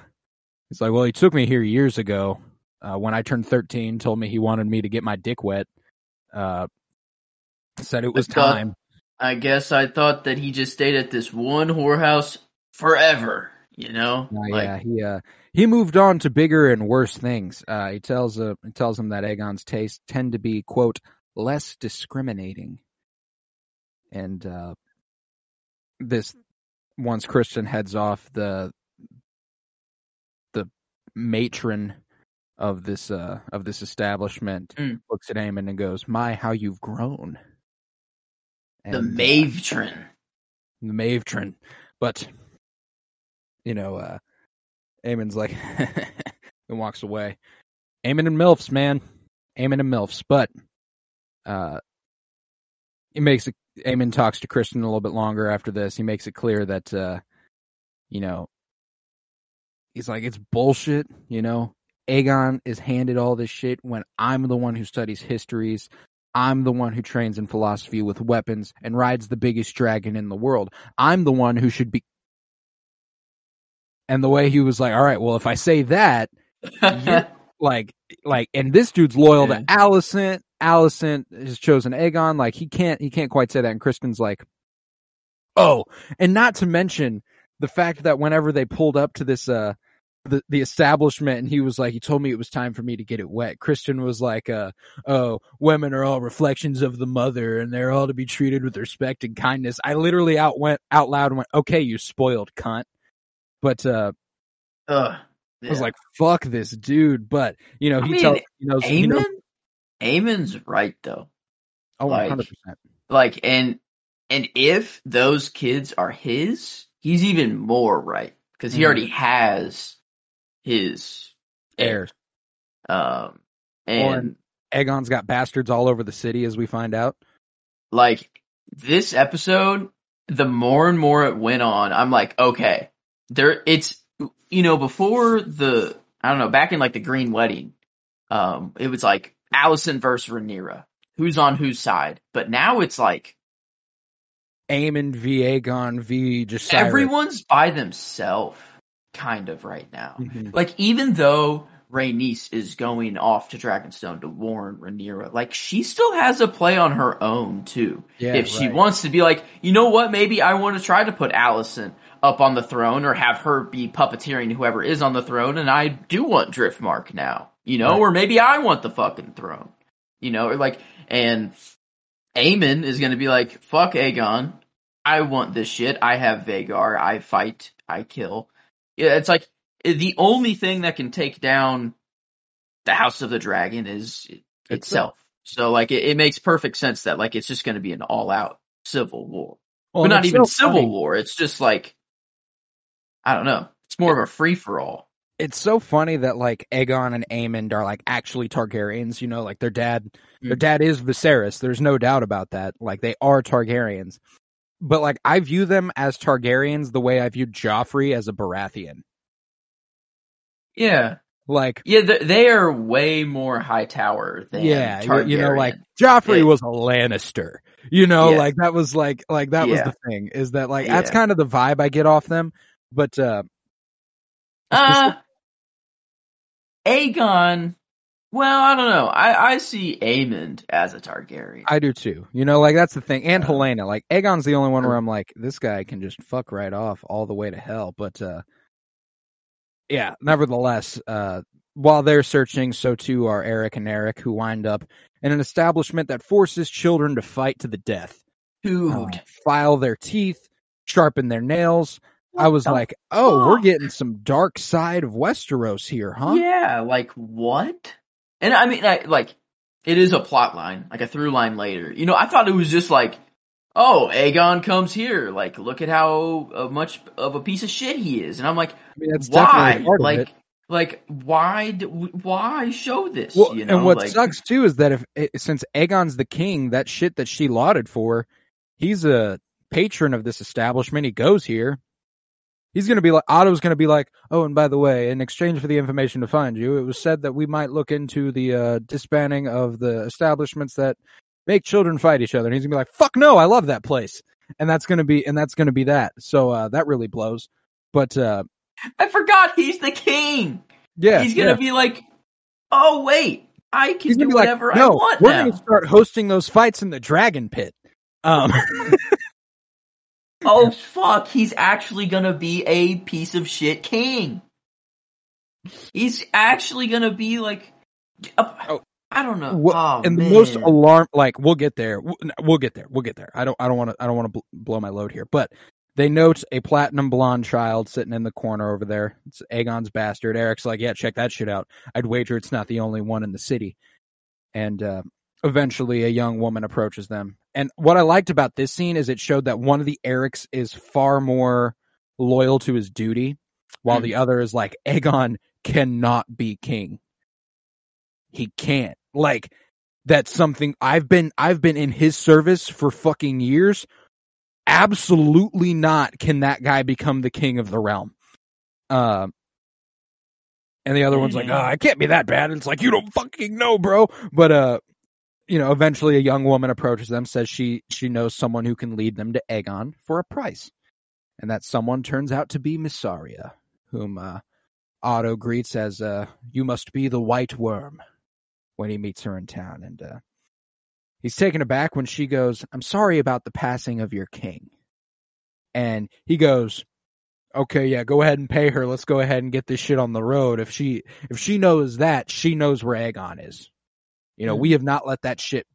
He's like, well, he took me here years ago, uh, when I turned 13, told me he wanted me to get my dick wet. Uh, said it was time. I guess I thought that he just stayed at this one whorehouse forever. You know, Uh, like yeah, he, uh, he moved on to bigger and worse things. Uh, he tells, uh, he tells him that Aegon's tastes tend to be, quote, less discriminating. And, uh, this, once Criston heads off, the, the matron of this, uh, of this establishment Mm. looks at Aemond and goes, my, how you've grown. the And, uh, the Mavetron. But you know, uh Aemond's like and walks away. Aemond and MILFs, man. Aemond and MILFs, but uh, he makes it. Aemond talks to Criston a little bit longer after this. He makes it clear that uh, you know he's like it's bullshit. You know, Aegon is handed all this shit when I'm the one who studies histories. I'm the one who trains in philosophy with weapons and rides the biggest dragon in the world. I'm the one who should be. And the way he was like, all right, well, if I say that, like, like, and this dude's loyal Yeah. to Alicent. Alicent has chosen Aegon. Like, he can't, he can't quite say that. And Criston's like, oh, and not to mention the fact that whenever they pulled up to this, uh, the, the establishment and he was like, he told me it was time for me to get it wet. Criston was like, uh, oh, women are all reflections of the mother and they're all to be treated with respect and kindness. I literally out went out loud and went, okay, you spoiled cunt. But, uh, Ugh. I was like, fuck this dude. But, you know, I he mean, tells, he knows, he knows, Aemond, Aemond's right though. oh, like- 100%. Like, and and if those kids are his, he's even more right because he Mhm. already has his Heirs. Um, and Aegon's got bastards all over the city, as we find out. like this episode, the more and more it went on, I'm like, okay, there, it's, you know, before the, I don't know, back in like the Green Wedding, um, it was like Alicent versus Rhaenyra, who's on whose side, but now it's like Aemond v. Aegon v. just everyone's by themselves, kind of right now. Mhm. Like even though Rhaenys is going off to Dragonstone to warn Rhaenyra, like she still has a play on her own too. Yeah, if she right. wants to be like, you know what, maybe I want to try to put Alicent up on the throne or have her be puppeteering whoever is on the throne and I do want Driftmark now. You know, Right. or maybe I want the fucking throne. You know, or like and Aemond is gonna be like, fuck Aegon. I want this shit. I have Vhagar. I fight. I kill. Yeah, it's like the only thing that can take down the House of the Dragon is itself. So like it, it makes perfect sense that like it's just going to be an all out civil war, Well, but not even so civil funny. war. It's just like I don't know. It's more of a free for all. It's so funny that like Aegon and Aemond are like actually Targaryens. You know, like their dad, their Mhm. dad is Viserys. There's no doubt about that. Like they are Targaryens. But like I view them as Targaryens the way I viewed Joffrey as a Baratheon. Yeah, Like yeah. They, are way more Hightower than yeah, you- Targaryen. you know, like Joffrey Yeah. was a Lannister. You know, Yeah. like that was like like that was the thing. Is that like that's kind of the vibe I get off them. But uh Uh, Aegon. Well, I don't know. I, I see Aemond as a Targaryen. I do too. You know, like that's the thing. And Helaena, like Aegon's the only one where I'm like, this guy can just fuck right off all the way to hell. But uh yeah, nevertheless, uh while they're searching, so too are Eric and Eric, who wind up in an establishment that forces children to fight to the death. Dude, Uh, file their teeth, sharpen their nails. I was like, oh, we're getting some dark side of Westeros here, huh? yeah, like what? And I mean, I, like, it is a plot line, like a through line later. You know, I thought it was just like, oh, Aegon comes here. Like, look at how uh, much of a piece of shit he is. And I'm like, I mean, that's why? definitely part of Like, like why? do- Why show this? Well, you know, and what like, sucks too is that if eh, since Aegon's the king, that shit that she lauded for, he's a patron of this establishment. He goes here. He's gonna be like Otto's gonna be like, oh, and by the way, in exchange for the information to find you, it was said that we might look into the uh, disbanding of the establishments that make children fight each other. And he's gonna be like, fuck no, I love that place, and that's gonna be and that's gonna be that. So uh, that really blows. But uh, I forgot he's the king. yeah, he's gonna yeah. be like, oh wait, I can do gonna like, whatever I no, want we're gonna start hosting those fights in the Dragon Pit. Um, Oh fuck, he's actually gonna be a piece of shit king. He's actually gonna be like, Oh. I don't know. Wha- oh, and man. the most alarm like we'll get there. We'll, we'll get there. We'll get there. I don't i don't want to i don't want to bl- blow my load here but they note a platinum blonde child sitting in the corner over there. It's aegon's bastard. Eric's like yeah check that shit out. I'd wager it's not the only one in the city. And uh eventually a young woman approaches them and what i liked about this scene is it showed that one of the erics is far more loyal to his duty while Hmm. the other is like aegon cannot be king he can't. Like that's something I've been I've been in his service for fucking years. Absolutely not can that guy become the king of the realm. Um and the other one's like, oh, I can't be that bad. And it's like, you don't fucking know, bro. But, uh, you know, eventually a young woman approaches them, says she, she knows someone who can lead them to Aegon for a price. And that someone turns out to be Mysaria, whom, uh, Otto greets as, uh, you must be the white worm when he meets her in town. And, uh, he's taken aback when she goes, I'm sorry about the passing of your king. And he goes, okay, yeah, go ahead and pay her. Let's go ahead and get this shit on the road. If she if she knows that, she knows where Aegon is. You know, Mhm. we have not let that shit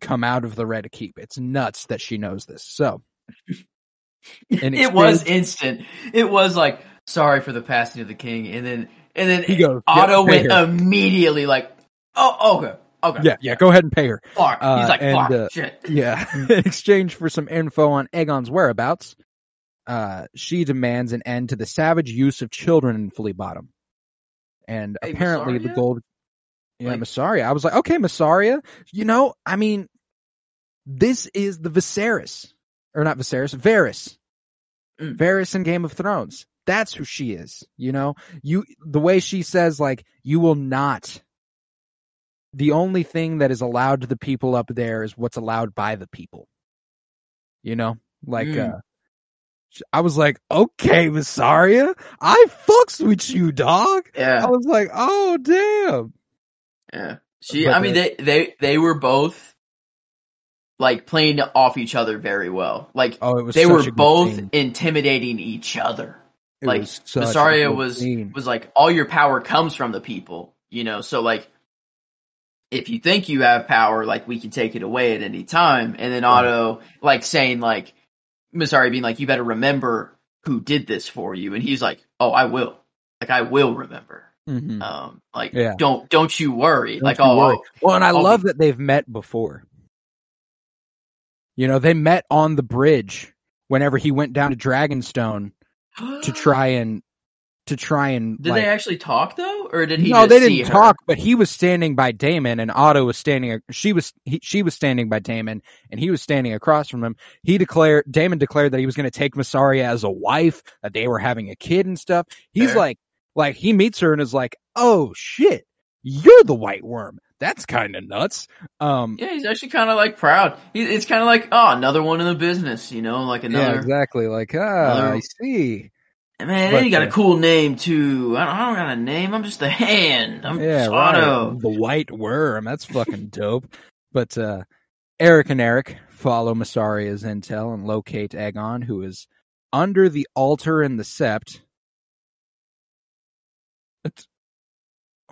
come out of the red keep. It's nuts that she knows this. So it was instant. It was like sorry for the passing of the king, and then and then He goes, Otto "Yeah, pay went her." immediately like, oh okay, okay, yeah, yeah, go ahead and pay her. fuck. Uh, He's like and, fuck, uh, shit. Yeah. In exchange for some info on Aegon's whereabouts, uh, she demands an end to the savage use of children in Flea Bottom. And Hey, apparently the gold Yeah, Like- Mysaria. I was like, okay, Mysaria. You know, I mean, this is the Viserys. Or not Viserys, Varys. Mm. Varys in Game of Thrones. That's who she is. You know, you, the way she says, like, you will not, the only thing that is allowed to the people up there is what's allowed by the people. You know, like, Mm. uh, I was like, okay, Mysaria, I fucks with you, dog. Yeah, I was like, oh, damn. Yeah. She, But I mean, they they they were both like playing off each other very well. Like Oh, it was they were both scene. intimidating each other. It like was such a Mysaria good was scene. was like all your power comes from the people, you know. So like, if you think you have power, like we can take it away at any time. And then Right. Otto like saying like, Mysaria being like, you better remember who did this for you, and he's like, oh, I will, like I will remember. Mhm. Um, like Yeah. don't don't you worry, Don't like you oh, worry. Well, and I I'll love be- that they've met before. You know, they met on the bridge whenever he went down to Dragonstone to try and to try and Did like, they actually talk though, or did he? no, they didn't talk, but he was standing by Daemon, and Otto was standing. She was he, she was standing by Daemon, and he was standing across from him. He declared Daemon declared that he was going to take Mysaria as a wife, that they were having a kid and stuff. He's Fair. like, like he meets her and is like, "Oh shit, you're the White Worm. That's kind of nuts." Um, Yeah, he's actually kind of like proud. He, it's kind of like oh, another one in the business, you know, like yeah, another. exactly. Like, ah, another- I see. Man, But, you got uh, a cool name too. I don't, I don't got a name. I'm just a hand. I'm yeah, just right. The White Worm. That's fucking dope. But uh Eric and Eric follow Mysaria's intel and locate Aegon, who is under the altar in the sept. It's-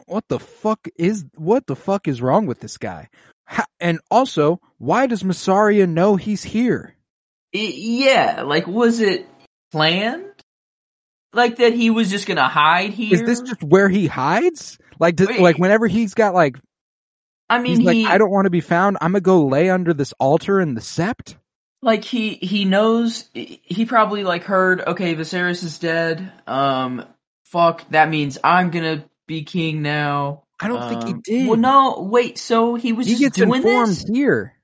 what the fuck is what the fuck is wrong with this guy? Ha- and also, why does Mysaria know he's here? Yeah, like was it planned? Like that he was just gonna hide here? Is this just where he hides? Like, does, like whenever he's got like, I mean, he's like, he I don't want to be found. I'm gonna go lay under this altar in the sept. like he he knows. He probably like heard. Okay, Viserys is dead. Um, fuck. That means I'm gonna be king now. I don't think he Um, did. Well, no, wait. So he was he just gets doing informed this. here.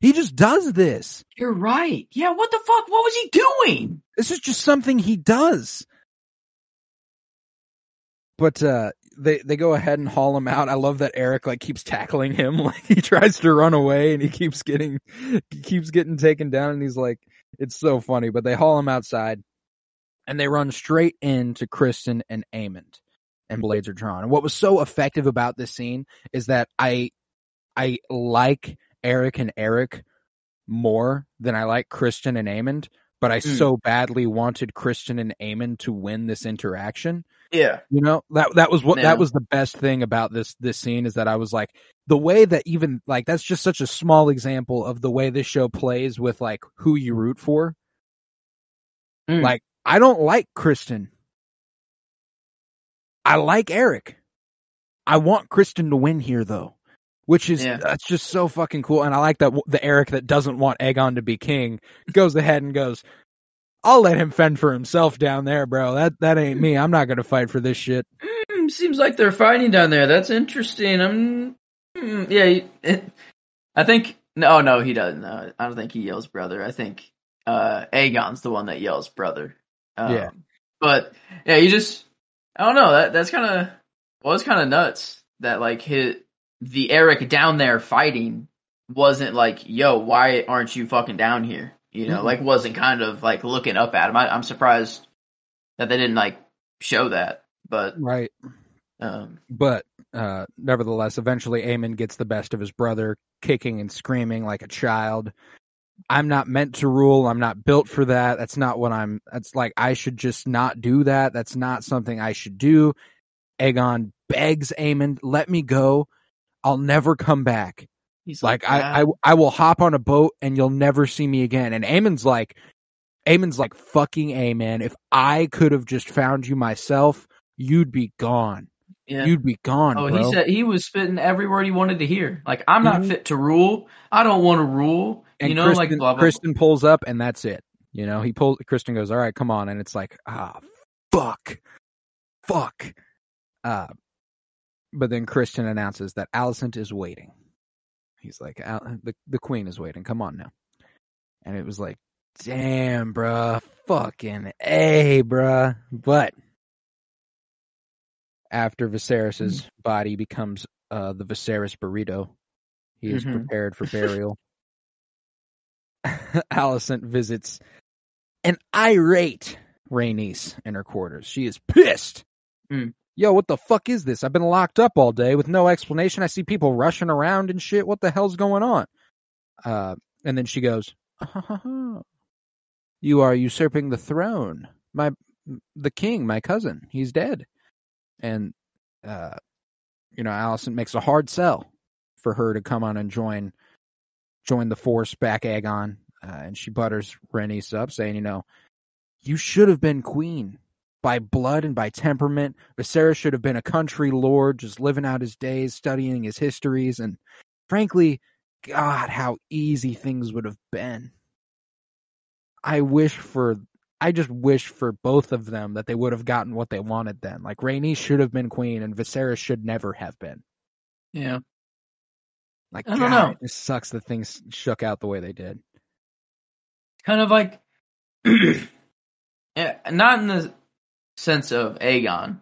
He just does this. You're right. Yeah. What the fuck? What was he doing? This is just something he does. But uh they they go ahead and haul him out. I love that Eric like keeps tackling him like he tries to run away and he keeps getting he keeps getting taken down and he's like it's so funny, but they haul him outside and they run straight into Criston and Aemond and blades are drawn. And what was so effective about this scene is that I I like Eric and Eric more than I like Criston and Aemond, but I Mm. so badly wanted Criston and Aemond to win this interaction. Yeah. You know, that that was what Yeah. that was the best thing about this this scene is that I was like the way that even like that's just such a small example of the way this show plays with like who you root for. Mm. Like I don't like Criston. I like Eric. I want Criston to win here though, which is Yeah. that's just so fucking cool. And I like that the Eric that doesn't want Aegon to be king goes ahead and goes, "I'll let him fend for himself down there, bro. That that ain't me. I'm not gonna fight for this shit." Hmm, seems like they're fighting down there. That's interesting. I'm. hmm, yeah, it, I think. No, no, he doesn't. No, I don't think he yells brother. I think uh, Aegon's the one that yells brother. Um, Yeah. But yeah, you just. I don't know. That that's kind of. Well, it's kind of nuts that like hit the Eric down there fighting wasn't like, yo, why aren't you fucking down here? You know, Mhm. like wasn't kind of like looking up at him. I, I'm surprised that they didn't like show that, but Right. um, But uh, nevertheless, eventually Aemond gets the best of his brother, kicking and screaming like a child. I'm not meant to rule. I'm not built for that. That's not what I'm. That's like I should just not do that. That's not something I should do. Aegon begs Aemond, "Let me go. I'll never come back. he's Like like, I, I, I will hop on a boat and you'll never see me again." And Aemond's like, Aemond's like, "Fucking Aemon. If I could have just found you myself, you'd be gone. yeah. You'd be gone, Oh, bro." he said he was spitting every word he wanted to hear. Like, I'm not Mhm. fit to rule. I don't want to rule. And you know, Criston, like blah blah. Criston pulls up and that's it. You know, he pulls. Criston goes, "All right, come on," and it's like, ah, fuck, fuck. Uh, but then Criston announces that Alicent is waiting. He's like, Al- the the queen is waiting. Come on now. And it was like, damn, bruh, fucking a, bruh. But after Viserys's body becomes uh the Viserys burrito, he is Mhm. prepared for burial. Alicent visits an irate Rhaenys in her quarters. She is pissed. Mm. Yo, what the fuck is this? I've been locked up all day with no explanation. I see people rushing around and shit. What the hell's going on? Uh, and then she goes, "You are usurping the throne. My, the king, my cousin, he's dead." And, uh, you know, Alicent makes a hard sell for her to come on and join, join the force back Aegon. Uh, and she butters Rhaenys up, saying, "You know, you should have been queen." by blood and by temperament. Viserys should have been a country lord, just living out his days, studying his histories, and frankly, God, how easy things would have been. I wish for, I just wish for both of them that they would have gotten what they wanted then. Like Rhaenys should have been queen, and Viserys should never have been. Yeah, Like, I don't God, know. It just sucks that things shook out the way they did. kind of like, not in the sense of Aegon,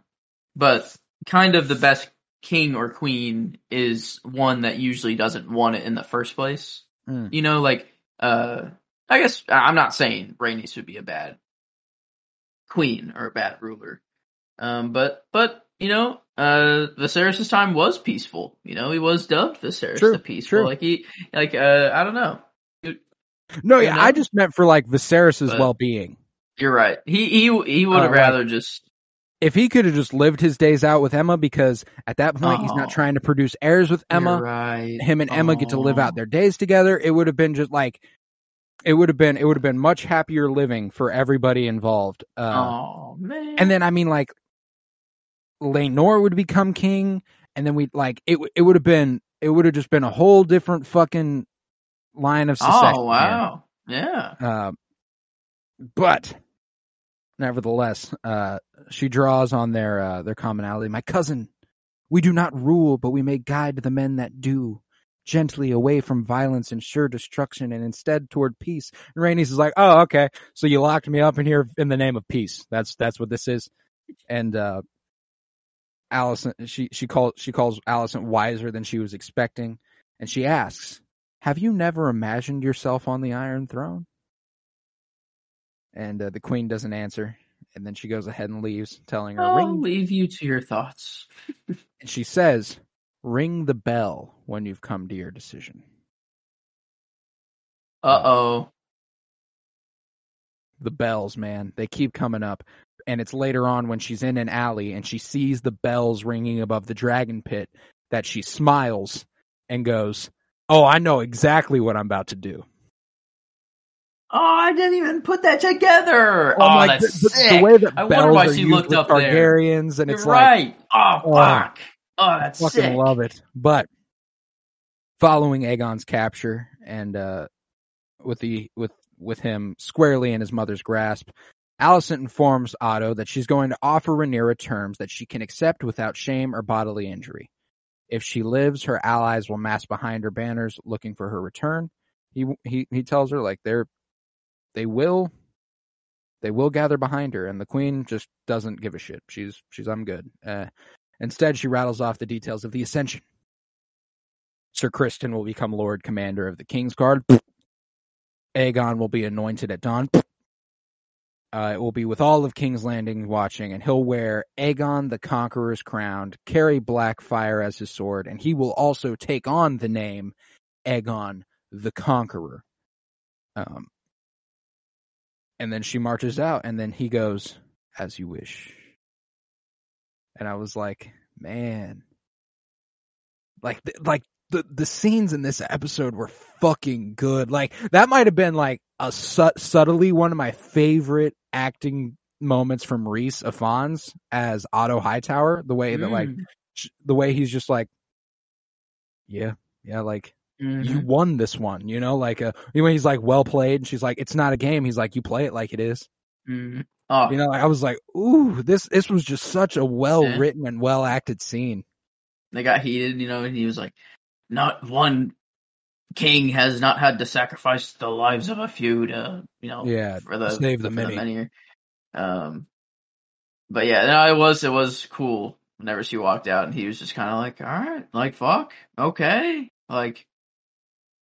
but kind of the best king or queen is one that usually doesn't want it in the first place. Mm. You know, like, uh, I guess I'm not saying Rhaenys would be a bad queen or a bad ruler, um, but but you know, uh, Viserys' time was peaceful. You know, he was dubbed Viserys True, the peaceful. true. Like he, like uh, I don't know. No, yeah, know? I just meant for like Viserys' well being. You're right. He he he would Uh, have like- rather just if he could have just lived his days out with Aemma, because at that point he's not trying to produce heirs with Aemma. Right. Him and Aemma get to live out their days together. It would have been just like, it would have been, it would have been much happier living for everybody involved. Uh, Oh man. and then I mean, like, Laenor would become king, and then we like it. It would have been, it would have just been a whole different fucking line of succession. oh wow. Yeah. Uh, but nevertheless, uh, she draws on their uh, their commonality. My cousin, we do not rule, but we may guide the men that do gently away from violence and sure destruction, and instead toward peace. And Rhaenys is like, "Oh, okay, so you locked me up in here in the name of peace. That's that's what this is." And uh, Alicent, she she calls she calls Alicent wiser than she was expecting, and she asks, "Have you never imagined yourself on the Iron Throne?" And uh, the queen doesn't answer, and then she goes ahead and leaves, telling her, I'll "Ring." leave you to your thoughts. And she says, "Ring the bell when you've come to your decision." Uh oh. the bells, man. They keep coming up. And it's later on when she's in an alley and she sees the bells ringing above the dragon pit that she smiles and goes, Oh, I know exactly what I'm about to do. Oh, I didn't even put that together. Oh, Oh, my that's the, the- sick. the way that I wonder bells why are she used looked with up there. Targaryens and You're it's like right. oh, oh. fuck. Oh, that's fucking sick. love it. But following Aegon's capture and uh with the with with him squarely in his mother's grasp, Alicent informs Otto that she's going to offer Rhaenyra terms that she can accept without shame or bodily injury. If she lives, her allies will mass behind her banners looking for her return. He he he tells her like they're they will they will gather behind her and the queen just doesn't give a shit. She's she's I'm good. Uh, instead she rattles off the details of the ascension. Sir Criston will become Lord Commander of the King's Guard. Aegon will be anointed at dawn. Uh, it will be with all of King's Landing watching, and he'll wear Aegon the Conqueror's crown, carry Blackfyre as his sword, and he will also take on the name Aegon the Conqueror. Um, and then she marches out, and then he goes, "As you wish." And I was like, man, like, like the the scenes in this episode were fucking good. Like that might have been like a su- subtly one of my favorite acting moments from Rhys Ifans as Otto Hightower. The way that like Mm. sh- the way he's just like, yeah, yeah, like Mhm. you won this one. You know, like uh, when he's like well played, and she's like, it's not a game. He's like, you play it like it is. Mhm. Oh, You know, like, I was like, ooh, this this was just such a well written and well acted scene. they got heated, you know, and he was like, "Not one king has not had to sacrifice the lives of a few to, you know, Yeah, for the save the for many. Um, but yeah, no, it was it was cool. Whenever she walked out, and he was just kind of like, "All right, like fuck, okay, like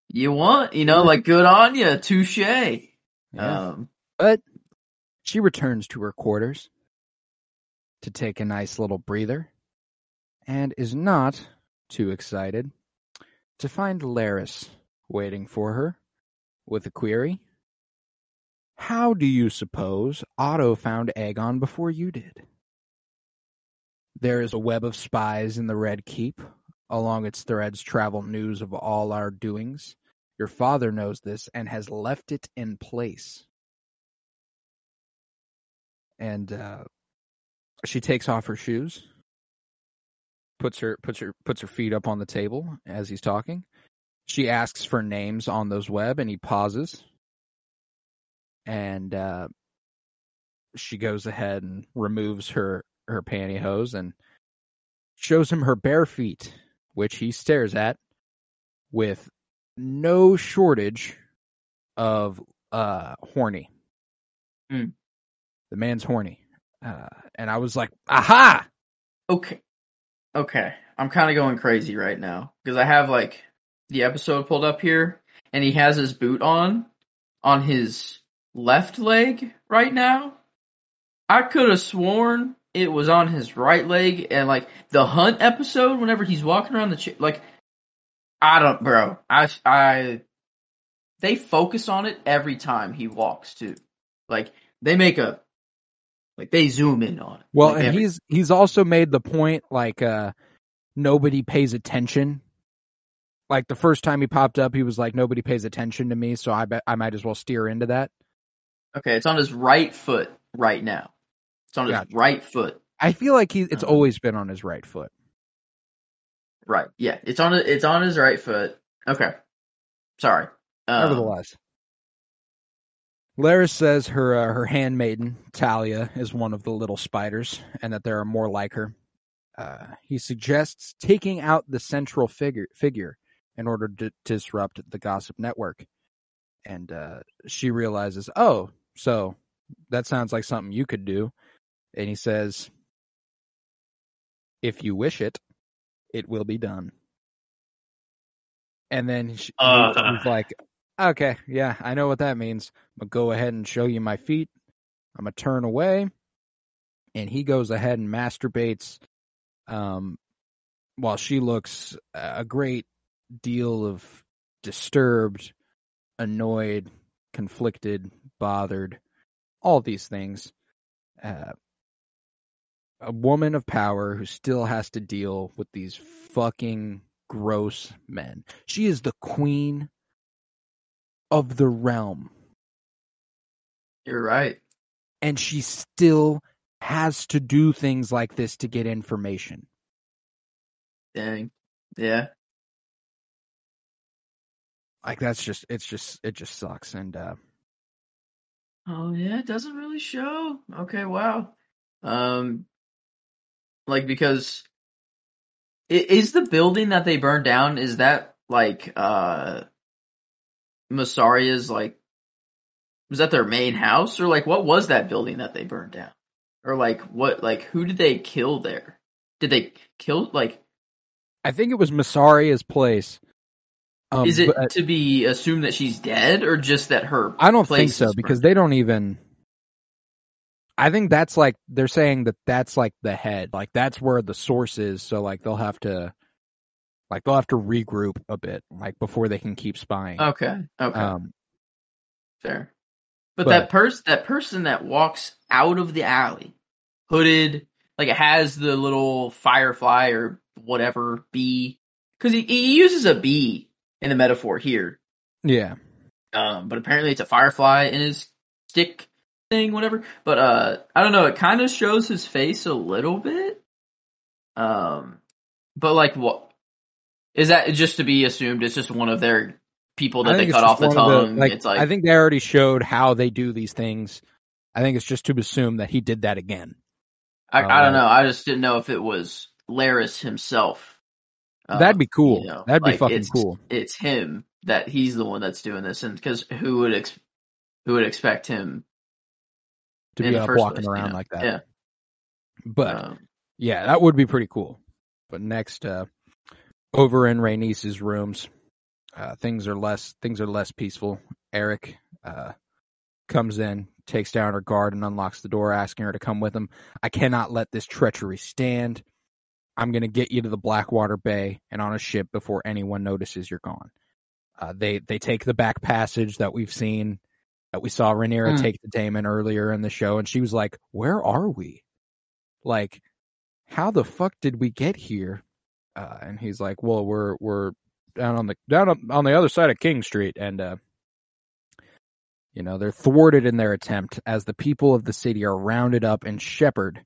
you want, you know, like good on you, touche." Yeah. Um, But she returns to her quarters to take a nice little breather and is not too excited to find Larys waiting for her with a query. How do you suppose Otto found Aegon before you did? There is a web of spies in the Red Keep. Along its threads travel news of all our doings. Your father knows this and has left it in place and uh, she takes off her shoes, puts her puts her puts her feet up on the table as he's talking. She asks for names on those web, and he pauses, and uh, she goes ahead and removes her her pantyhose and shows him her bare feet, which he stares at with no shortage of uh horny. Mm. The man's horny. Uh, and I was like, aha! Okay. Okay. I'm kind of going crazy right now because I have like the episode pulled up here and he has his boot on on his left leg right now. I could have sworn it was on his right leg and like the hunt episode whenever he's walking around the ch- like I don't bro. I I they focus on it every time he walks too. Like they make a like they zoom in on it. Well, Like, and he's he's also made the point like uh nobody pays attention. Like the first time he popped up, he was like, "Nobody pays attention to me," so I bet I might as well steer into that. Okay, it's on his right foot right now. It's on his right foot. I feel like he it's Uh-huh. always been on his right foot. Right. Yeah, it's on it's on his right foot. Okay. Sorry. Um, Nevertheless, Larys says her uh, her handmaiden Talya is one of the little spiders, and that there are more like her. Uh, he suggests taking out the central figure figure in order to disrupt the gossip network, and uh, she realizes, oh, so that sounds like something you could do. And he says, if you wish it, it will be done. And then she, Uh. he's like, okay, yeah, I know what that means. I'm to go ahead and show you my feet. I'm to turn away. And he goes ahead and masturbates um, while she looks a great deal of disturbed, annoyed, conflicted, bothered, all these things. Uh, a woman of power who still has to deal with these fucking gross men. She is the queen of the realm, You're right. and she still has to do things like this to get information. Dang. Yeah. Like that's just it's just it just sucks and uh Oh yeah, it doesn't really show. Okay, wow. Um, like because is the building that they burned down is that like uh Mysaria's like was that their main house or like what was that building that they burned down or like what like who did they kill there? Did they kill like I think it was Mysaria's place. Um, is it but to be assumed that she's dead or just that her I don't think so because they don't even. I think that's like they're saying that that's like the head, like that's where the source is. So like they'll have to, like they'll have to regroup a bit, like before they can keep spying. Okay. Okay. Um, Fair. But, But- that person that person that walks out of the alley, hooded, like it has the little firefly or whatever bee, because he, he uses a bee in the metaphor here. yeah, Um, but apparently it's a firefly in his stick thing, whatever. But uh, I don't know. It kind of shows his face a little bit. Um, but like what is that? Just to be assumed, it's just one of their people that they cut off the just one of tongue. like, it's like I think they already showed how they do these things. I think it's just to assume that he did that again. I, I Uh, don't know. I just didn't know if it was Larys himself. Uh, That'd be cool. you know, That'd be like, fucking it's- cool. It's him that he's the one that's doing this, and because who would ex- who would expect him To be the up first walking place, you around know? like that. Yeah. But Um, Yeah, that would be pretty cool. But next, uh, over in Rhaenys's rooms, uh, things are less things are less peaceful. Erryk uh, comes in, takes down her guard, and unlocks the door, asking her to come with him. I cannot let this treachery stand. I'm going to get you to the Blackwater Bay and on a ship before anyone notices you're gone. Uh, they they take the back passage that we've seen that we saw Rhaenyra Mm. take to Daemon earlier in the show, and she was like, "Where are we? Like, how the fuck did we get here?" Uh, and he's like, "Well, we're we're down on the down on- the other side of King Street, and uh, you know they're thwarted in their attempt as the people of the city are rounded up and shepherded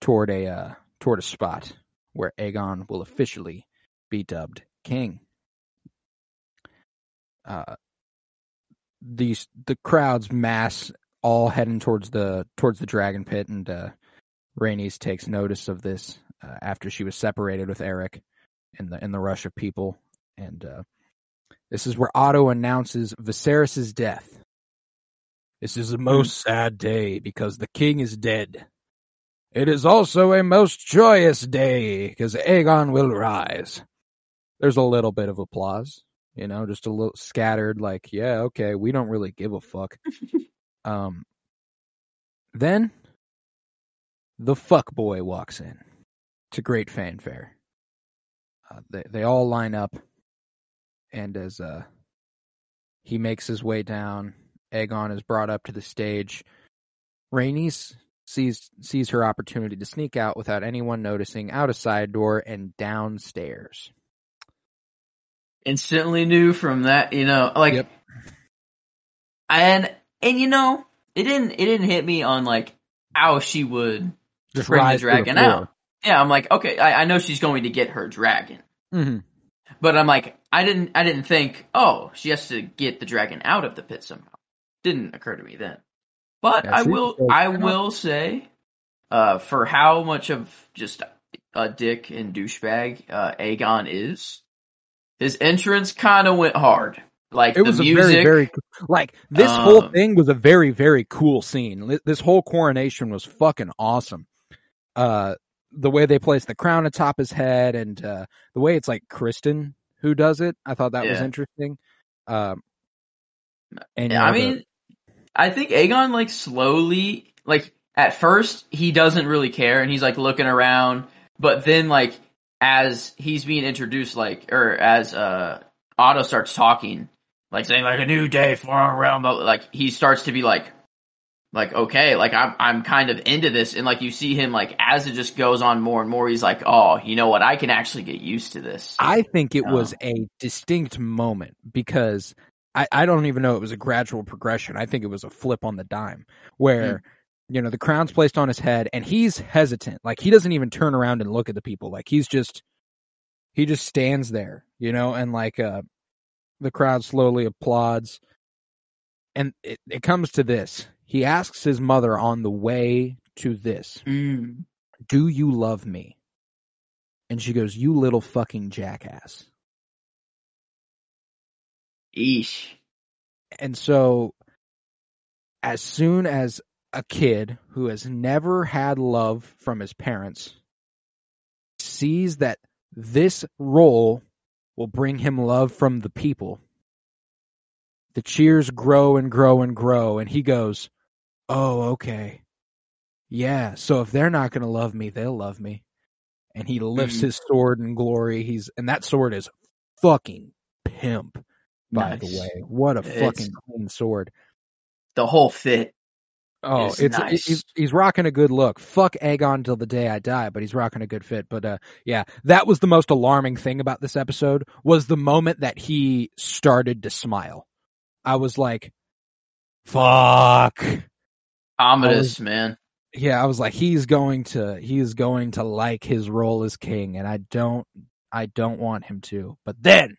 toward a uh, toward a spot where Aegon will officially be dubbed king." Uh, these the crowds mass all heading towards the towards the dragon pit, and uh, takes notice of this uh, after she was separated with Erryk in the in the rush of people, and uh, this is where Otto announces Viserys's death. This is a most sad day because the king is dead. It is also a most joyous day because Aegon will rise. There's a little bit of applause, you know, just a little scattered, like, yeah, okay, we don't really give a fuck. um, then the fuck boy walks in to great fanfare. Uh, they they all line up, and as uh, he makes his way down, Aegon is brought up to the stage. Rhaenys sees sees her opportunity to sneak out without anyone noticing out a side door and downstairs. instantly knew from that, you know, like, Yep. and and you know, it didn't it didn't hit me on like how she would Just bring the dragon out. Yeah, I'm like, okay, I, I know she's going to get her dragon, Mhm. but I'm like, I didn't I didn't think, oh, she has to get the dragon out of the pit somehow. Didn't occur to me then. But Yeah, I will I will say, uh, for how much of just a dick and douchebag uh, Aegon is, his entrance kind of went hard. Like It the was music, a very, very like this whole Um, thing was a very, very cool scene. This whole coronation was fucking awesome. Uh, the way they place the crown atop his head, and uh, the way it's like Criston who does it, I thought that was interesting. Um, and Yeah, I the- mean, I think Aegon like slowly, like at first he doesn't really care and he's like looking around, but then like as he's being introduced, like or as uh Otto starts talking, like saying like a new day for our realm, but like he starts to be like, like okay, like I'm I'm kind of into this, and like you see him like as it just goes on more and more, he's like, oh, you know what, I can actually get used to this. I think it was Um, a distinct moment because I, I don't even know it was a gradual progression. I think it was a flip on the dime where, Hmm. you know, the crown's placed on his head and he's hesitant. Like he doesn't even turn around and look at the people. Like he's just, he just stands there, you know, and like, uh, the crowd slowly applauds. And it, it comes to this. He asks his mother on the way to this, Mm. "Do you love me?" And she goes, "You little fucking jackass." Eesh. And so, as soon as a kid who has never had love from his parents sees that this role will bring him love from the people, the cheers grow and grow and grow. And he goes, Oh, okay. Yeah. So if they're not going to love me, they'll love me. And he lifts Mhm. his sword in glory. He's, and that sword is fucking pimp, by the way. What a It's- fucking clean sword. The whole fit. Oh, it's nice. he's he's rocking a good look. Fuck Aegon till the day I die, but he's rocking a good fit. But uh, yeah, that was the most alarming thing about this episode was the moment that he started to smile. I was like, "Fuck." Ominous, man. Yeah, I was like, he's going to he's going to like his role as king, and I don't I don't want him to. But then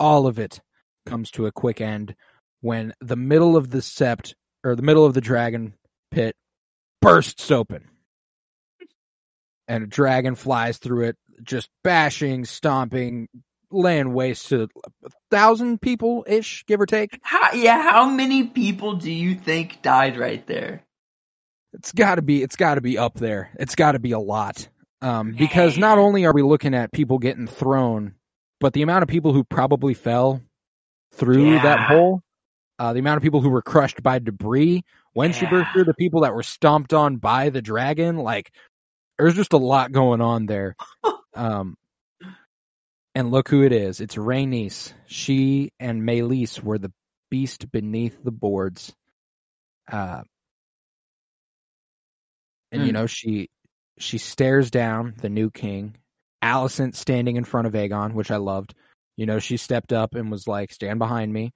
all of it comes to a quick end when the middle of the sept or the middle of the dragon pit bursts open. And a dragon flies through it, just bashing, stomping, laying waste to a thousand people ish, give or take. How, yeah, how many people do you think died right there? It's got to be. It's got to be up there. It's got to be a lot. Um, because not only are we looking at people getting thrown, but the amount of people who probably fell through that hole, uh, the amount of people who were crushed by debris when she burst through, the people that were stomped on by the dragon, like there's just a lot going on there. um, and look who it is. It's Rhaenys. She and Meleys were the beast beneath the boards. Uh, and you Hmm. know she she stares down the new king. Alicent standing in front of Aegon, which I loved. You know, she stepped up and was like, "Stand behind me."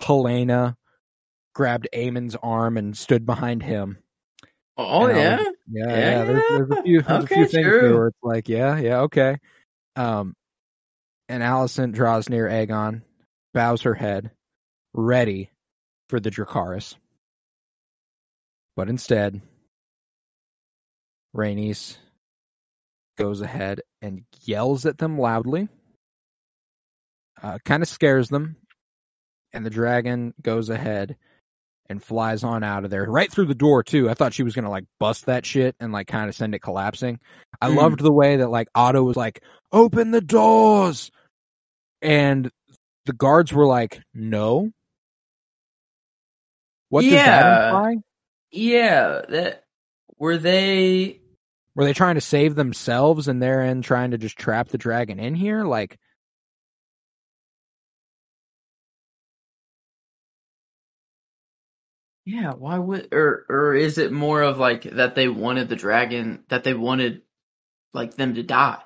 Helaena grabbed Aemond's arm and stood behind him. Oh yeah, was- Yeah, yeah. There's, there's a few, there's Okay, a few things where it's like, yeah, yeah, okay. Um, and Alicent draws near Aegon, bows her head, ready for the Dracarys. But instead, Rhaenys goes ahead and yells at them loudly. Uh, kind of scares them, and the dragon goes ahead and flies on out of there right through the door too. I thought she was gonna like bust that shit and like kind of send it collapsing. I Hmm. loved the way that like Otto was like, "Open the doors," and the guards were like, "No." What does that Yeah. imply? yeah. That were they? Were they trying to save themselves and they're in trying to just trap the dragon in here? Like, Yeah, why would or or is it more of like that they wanted the dragon that they wanted like them to die?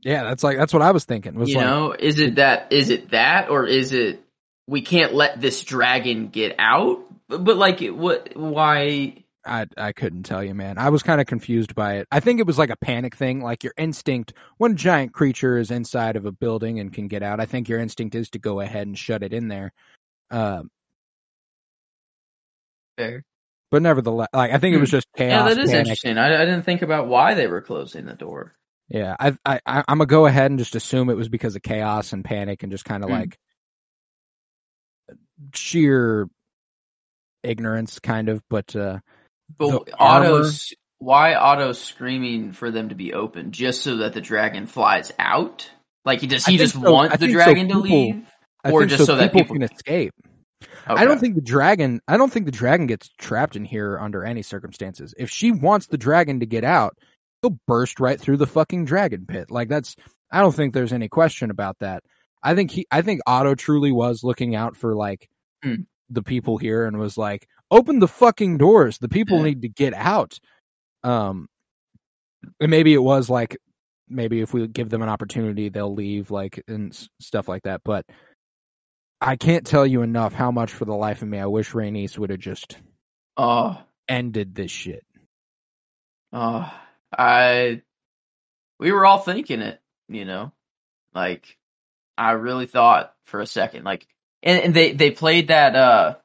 Yeah, that's like that's what I was thinking. Was you like, know, is it that is it that or is it we can't let this dragon get out? But, like it- what why I I couldn't tell you, man. I was kind of confused by it. I think it was like a panic thing, like your instinct when a giant creature is inside of a building and can get out. I think your instinct is to go ahead and shut it in there. Um, fair. but nevertheless, like I think it was just chaos. Hmm. Yeah, that is panic. interesting. I, I didn't think about why they were closing the door. Yeah, I I I- I'm gonna go ahead and just assume it was because of chaos and panic and just kind of Mm. like sheer ignorance, kind of. But uh, But Otto's why Otto's screaming for them to be open just so that the dragon flies out? Like does he just so- want I the think so dragon to leave? Or just so that people, people- can escape. Okay. I don't think the dragon. I don't think the dragon gets trapped in here under any circumstances. If she wants the dragon to get out, he'll burst right through the fucking dragon pit. Like that's. I don't think there's any question about that. I think he. I think Otto truly was looking out for like Hmm. the people here and was like, "Open the fucking doors. The people Yeah. need to get out." Um, and maybe it was like, maybe if we give them an opportunity, they'll leave, like and s- stuff like that. But I can't tell you enough how much for the life of me I wish Rhaenys would have just Oh, ended this shit. oh, I. We were all thinking it, you know, like I really thought for a second, like, and, and they they played that uh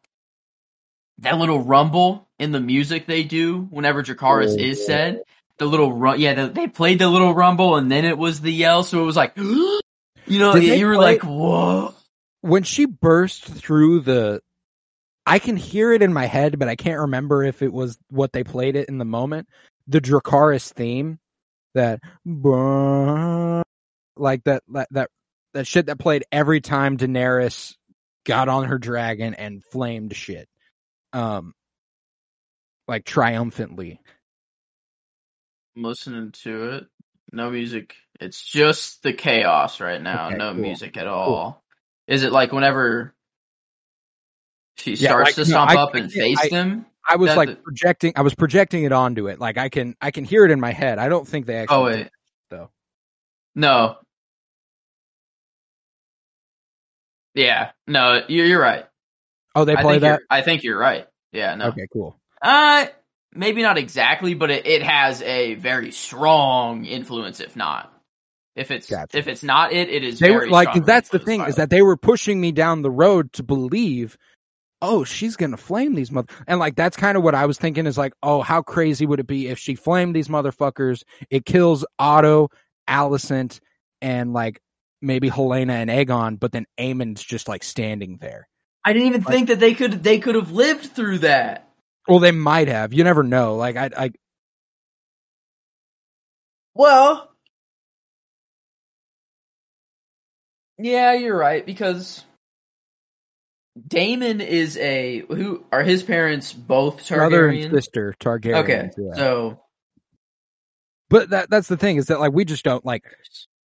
that little rumble in the music they do whenever Dracarys Oh, is yeah. said. The little ru- yeah, the, they played the little rumble and then it was the yell, so it was like, you know, Did you were play- like, whoa. when she burst through the I can hear it in my head, but I can't remember if it was what they played it in the moment. The Dracarys theme, that like that that that that shit that played every time Daenerys got on her dragon and flamed shit, um, like triumphantly. I'm listening to it. No music. It's just the chaos right now. Okay, no cool. music at all. Is it like whenever she Yeah, starts like, to no, stomp I- up I and can't- face I- them? I was like projecting. I was projecting it onto it. Like I can I can hear it in my head. I don't think they actually. Oh wait, it, though. no. Yeah, no, you're, you're right. Oh, they play think that. I think you're right. Yeah, no. Okay, cool. Uh, maybe not exactly, but it, it has a very strong influence. If not, if it's Gotcha. if it's not it, it is. They very were like that's the thing is that they were pushing me down the road to believe, oh, she's gonna flame these mother, and like that's kind of what I was thinking is like, oh, how crazy would it be if she flamed these motherfuckers? It kills Otto, Alicent, and like maybe Helaena and Aegon, but then Aemond's just like standing there. I didn't even like- think that they could they could have lived through that. Well, they might have. You never know. Like I, I Well, yeah, you're right because Daemon is a who are his parents both Targaryen? brother and sister Targaryen. Okay, yeah. so but that that's the thing is that like we just don't like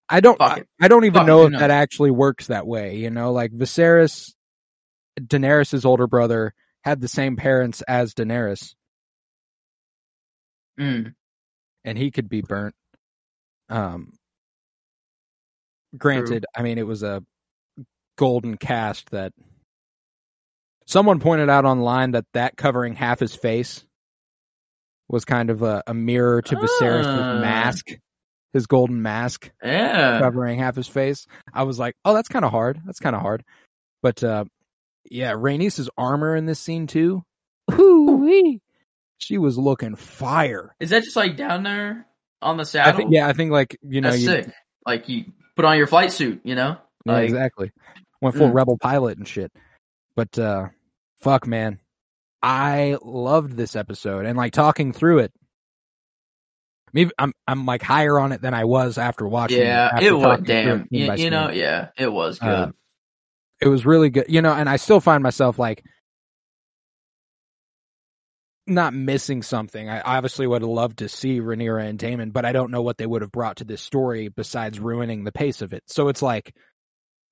I don't I. I don't even Fuck know if that actually works that way, you know, like Viserys Daenerys' older brother had the same parents as Daenerys mm, and he could be burnt. Um granted, I mean it was a golden cast that someone pointed out online that that covering half his face was kind of a, a mirror to Viserys' Ah. mask, his golden mask. yeah, covering half his face. I was like, oh, that's kind of hard. That's kind of hard. But uh, yeah, Rhaenys's armor in this scene too. Whoo-wee. She was looking fire. is that just like down there on the I saddle? think, yeah, I think like you know, that's you, sick. Like you put on your flight suit, you know? yeah, exactly. Went full Mm. rebel pilot and shit. But uh, fuck, man, I loved this episode and like talking through it. Maybe I'm I'm like higher on it than I was after watching. Yeah, after it was damn. it You, you know, yeah, it was good. Uh, it was really good you know and i still find myself like not missing something i obviously would have loved to see Rhaenyra and Daemon, but i don't know what they would have brought to this story besides ruining the pace of it so it's like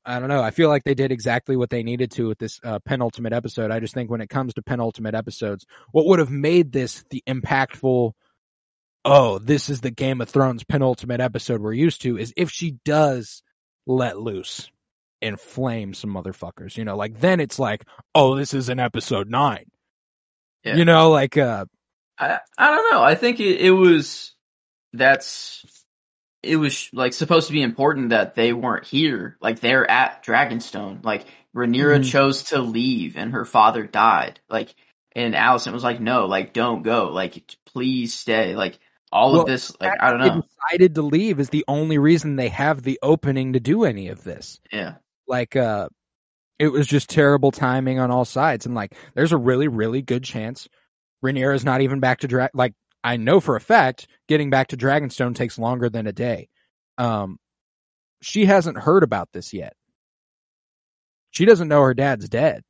i don't know i feel like they did exactly what they needed to with this uh, penultimate episode i just think when it comes to penultimate episodes what would have made this the impactful oh this is the game of thrones penultimate episode we're used to is if she does let loose and flame some motherfuckers. You know, like then it's like, oh, this is an episode nine. Yeah. You know, like uh I I don't know. I think it, it was that's it was like supposed to be important that they weren't here. Like they're at Dragonstone. Like Rhaenyra Mhm. chose to leave and her father died. Like and Alicent was like, no, like don't go. Like please stay. Like all Well, of this. Like I don't know. decided to leave is the only reason they have the opening to do any of this. Yeah. Like uh it was just terrible timing on all sides. And like there's a really, really good chance Rhaenyra's not even back to drag like I know for a fact getting back to Dragonstone takes longer than a day. Um she hasn't heard about this yet. She doesn't know her dad's dead.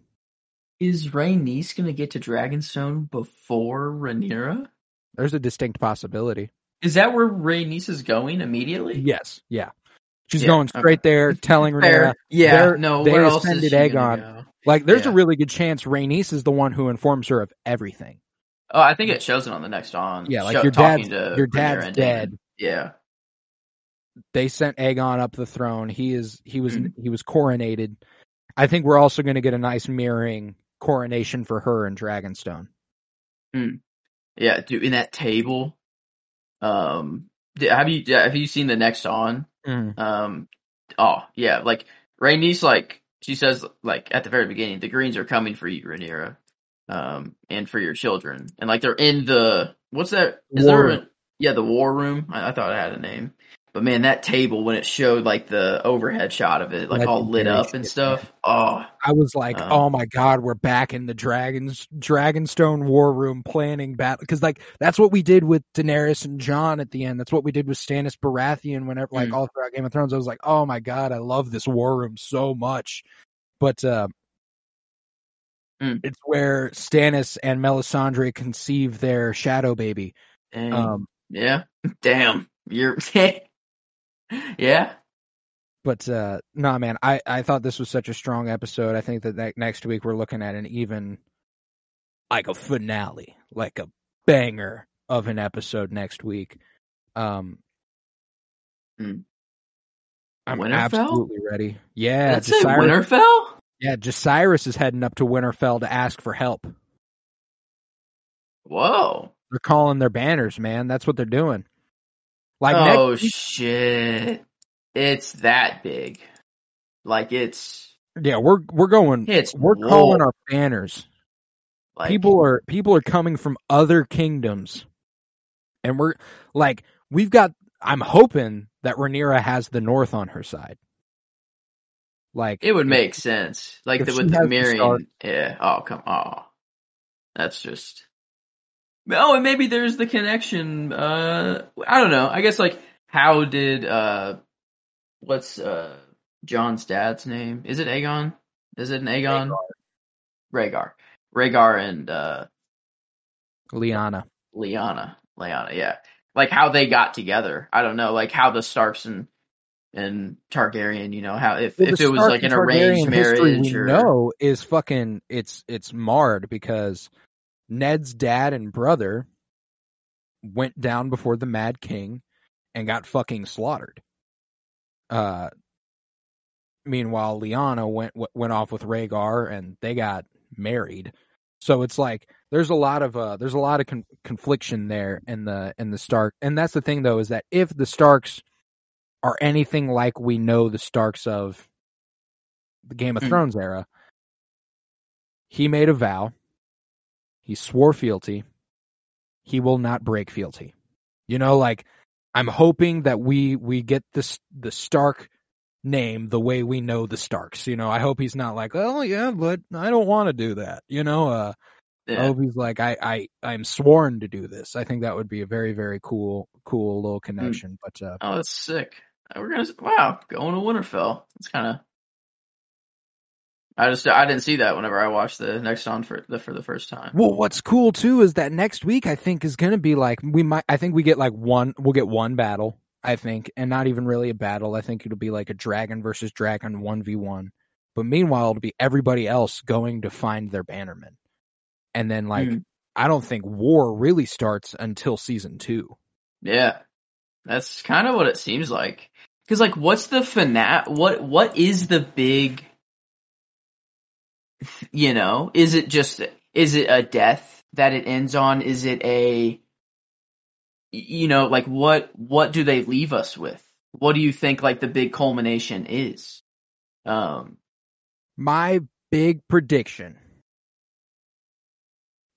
Is Rhaenys gonna get to Dragonstone before Rhaenyra? There's a distinct possibility. Is that where Rhaenys is going immediately? Yes, yeah. She's Yeah, going straight okay. there, telling Rhaenyra. Yeah. They're- no. they Where else is she gonna Aegon. go? Like, there's a really good chance Rhaenys is the one who informs her of everything. Oh, I think it shows it on the next on. Yeah, like show- your dad's to your dad's dead. Yeah. They sent Aegon up the throne. He is he was Mhm. he was coronated. I think we're also going to get a nice mirroring coronation for her in Dragonstone. Yeah, dude, in that table. Um, have you have you seen the next on? Um, oh yeah, like Rhaenys, like she says, like at the very beginning, the Greens are coming for you, Rhaenyra. Um, and for your children. And like they're in the what's that? Is War there? A, yeah, the war room. I, I thought it had a name, but man, that table when it showed like the overhead shot of it, like all lit up and stuff. Oh, I was like, Um, oh my god, we're back in the dragons Dragonstone war room planning battle because like that's what we did with Daenerys and Jon at the end. That's what we did with Stannis Baratheon whenever like Mm. all throughout Game of Thrones. I was like, oh my god, I love this war room so much. But uh Mm. it's where Stannis and Melisandre conceive their shadow baby. Um yeah, damn, you're yeah. But uh nah man, I, I thought this was such a strong episode. I think that, that next week we're looking at an even like a finale, like a banger of an episode next week. Um Hmm. I'm Winterfell? absolutely ready. Yeah, That's it. Winterfell. Yeah, Jacaerys is heading up to Winterfell to ask for help. Whoa. They're calling their banners, man. That's what they're doing. Like oh next shit! It's that big. Like it's yeah, we're we're going it's we're calling our banners. Like, people are people are coming from other kingdoms and we're like we've got i'm hoping that Rhaenyra has the north on her side like It would make sense. Like the, with the the start- Yeah. Oh come. Oh, that's just. Oh, and maybe there's the connection. Uh, I don't know. I guess like how did uh, what's uh Jon's dad's name? Is it Aegon? Is it an Aegon? Rhaegar. Rhaegar and uh Liana Lyanna. Lyanna, yeah. Like how they got together. I don't know. Like how the Starks and and Targaryen, you know, how if Well, if it was like an arranged Targaryen marriage or know is fucking it's it's marred because Ned's dad and brother went down before the Mad King and got fucking slaughtered. Uh meanwhile Lyanna went went off with Rhaegar and they got married. So it's like there's a lot of uh there's a lot of con- confliction there in the in the Stark and that's the thing though is that if the Starks are anything like we know the Starks of the Game of Mm. Thrones era, he made a vow. He swore fealty. He will not break fealty. You know, like I'm hoping that we we get this the Stark name the way we know the Starks. You know, I hope he's not like, oh yeah, but I don't want to do that. You know, uh, I hope he's like, I I I'm sworn to do this. I think that would be a very very cool cool little connection. But uh, Oh, that's sick. Uh, We're gonna wow, going to Winterfell. It's kind of. I just I didn't see that whenever I watched the next on for the for the first time. Well, what's cool too is that next week I think is going to be like we might. I think we get like one. We'll get one battle. I think, and not even really a battle. I think it'll be like a dragon versus dragon one v one. But meanwhile, it'll be everybody else going to find their bannerman, and then like Mm. I don't think war really starts until season two. Yeah, that's kind of what it seems like. Because like, what's the finale? What what is the big? You know, is it just is it a death that it ends on? Is it a you know like what what do they leave us with? What do you think like the big culmination is? Um, My big prediction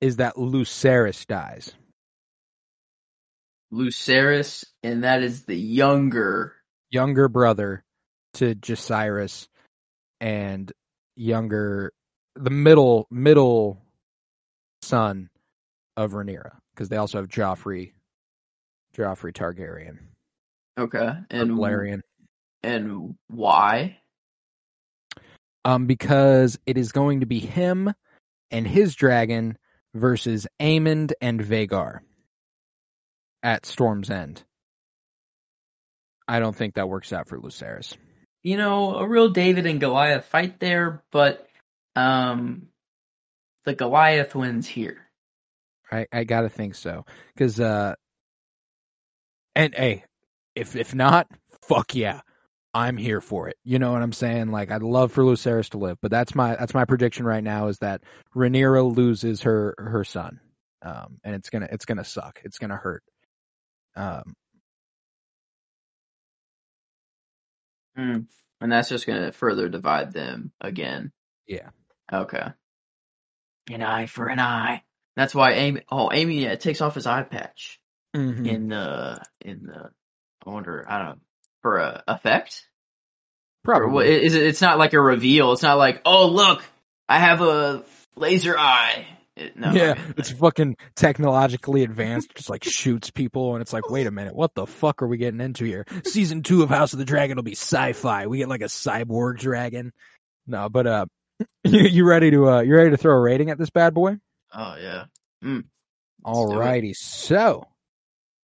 is that Lucerys dies. Lucerys, and that is the younger. younger brother to Jairus and younger the middle middle son of Rhaenyra because they also have Joffrey Joffrey Targaryen Okay, and Valerian and why? um because it is going to be him and his dragon versus Aemond and Vhagar at Storm's End. I don't think that works out for Lucerys. you know, a real David and Goliath fight there, but um the Goliath wins here. I I gotta think so because uh, and hey, if if not, fuck yeah, I'm here for it. You know what I'm saying? Like I'd love for Lucerys to live, but that's my that's my prediction right now is that Rhaenyra loses her her son, um, and it's gonna it's gonna suck. It's gonna hurt. Um, Hmm. And that's just going to further divide them again. Yeah. Okay. an eye for an eye. That's why Amy. Oh, Amy yeah, takes off his eye patch Mhm. in the in the. I wonder. I don't know for a effect. Probably. what, is it? It's not like a reveal. It's not like oh look, I have a laser eye. It, no, yeah, okay. it's fucking technologically advanced, just like shoots people, and it's like, wait a minute, what the fuck are we getting into here? Season two of House of the Dragon will be sci-fi. We get like a cyborg dragon. No, but uh, you, you ready to uh, you ready to throw a rating at this bad boy? oh yeah. Mm. It. Alrighty, so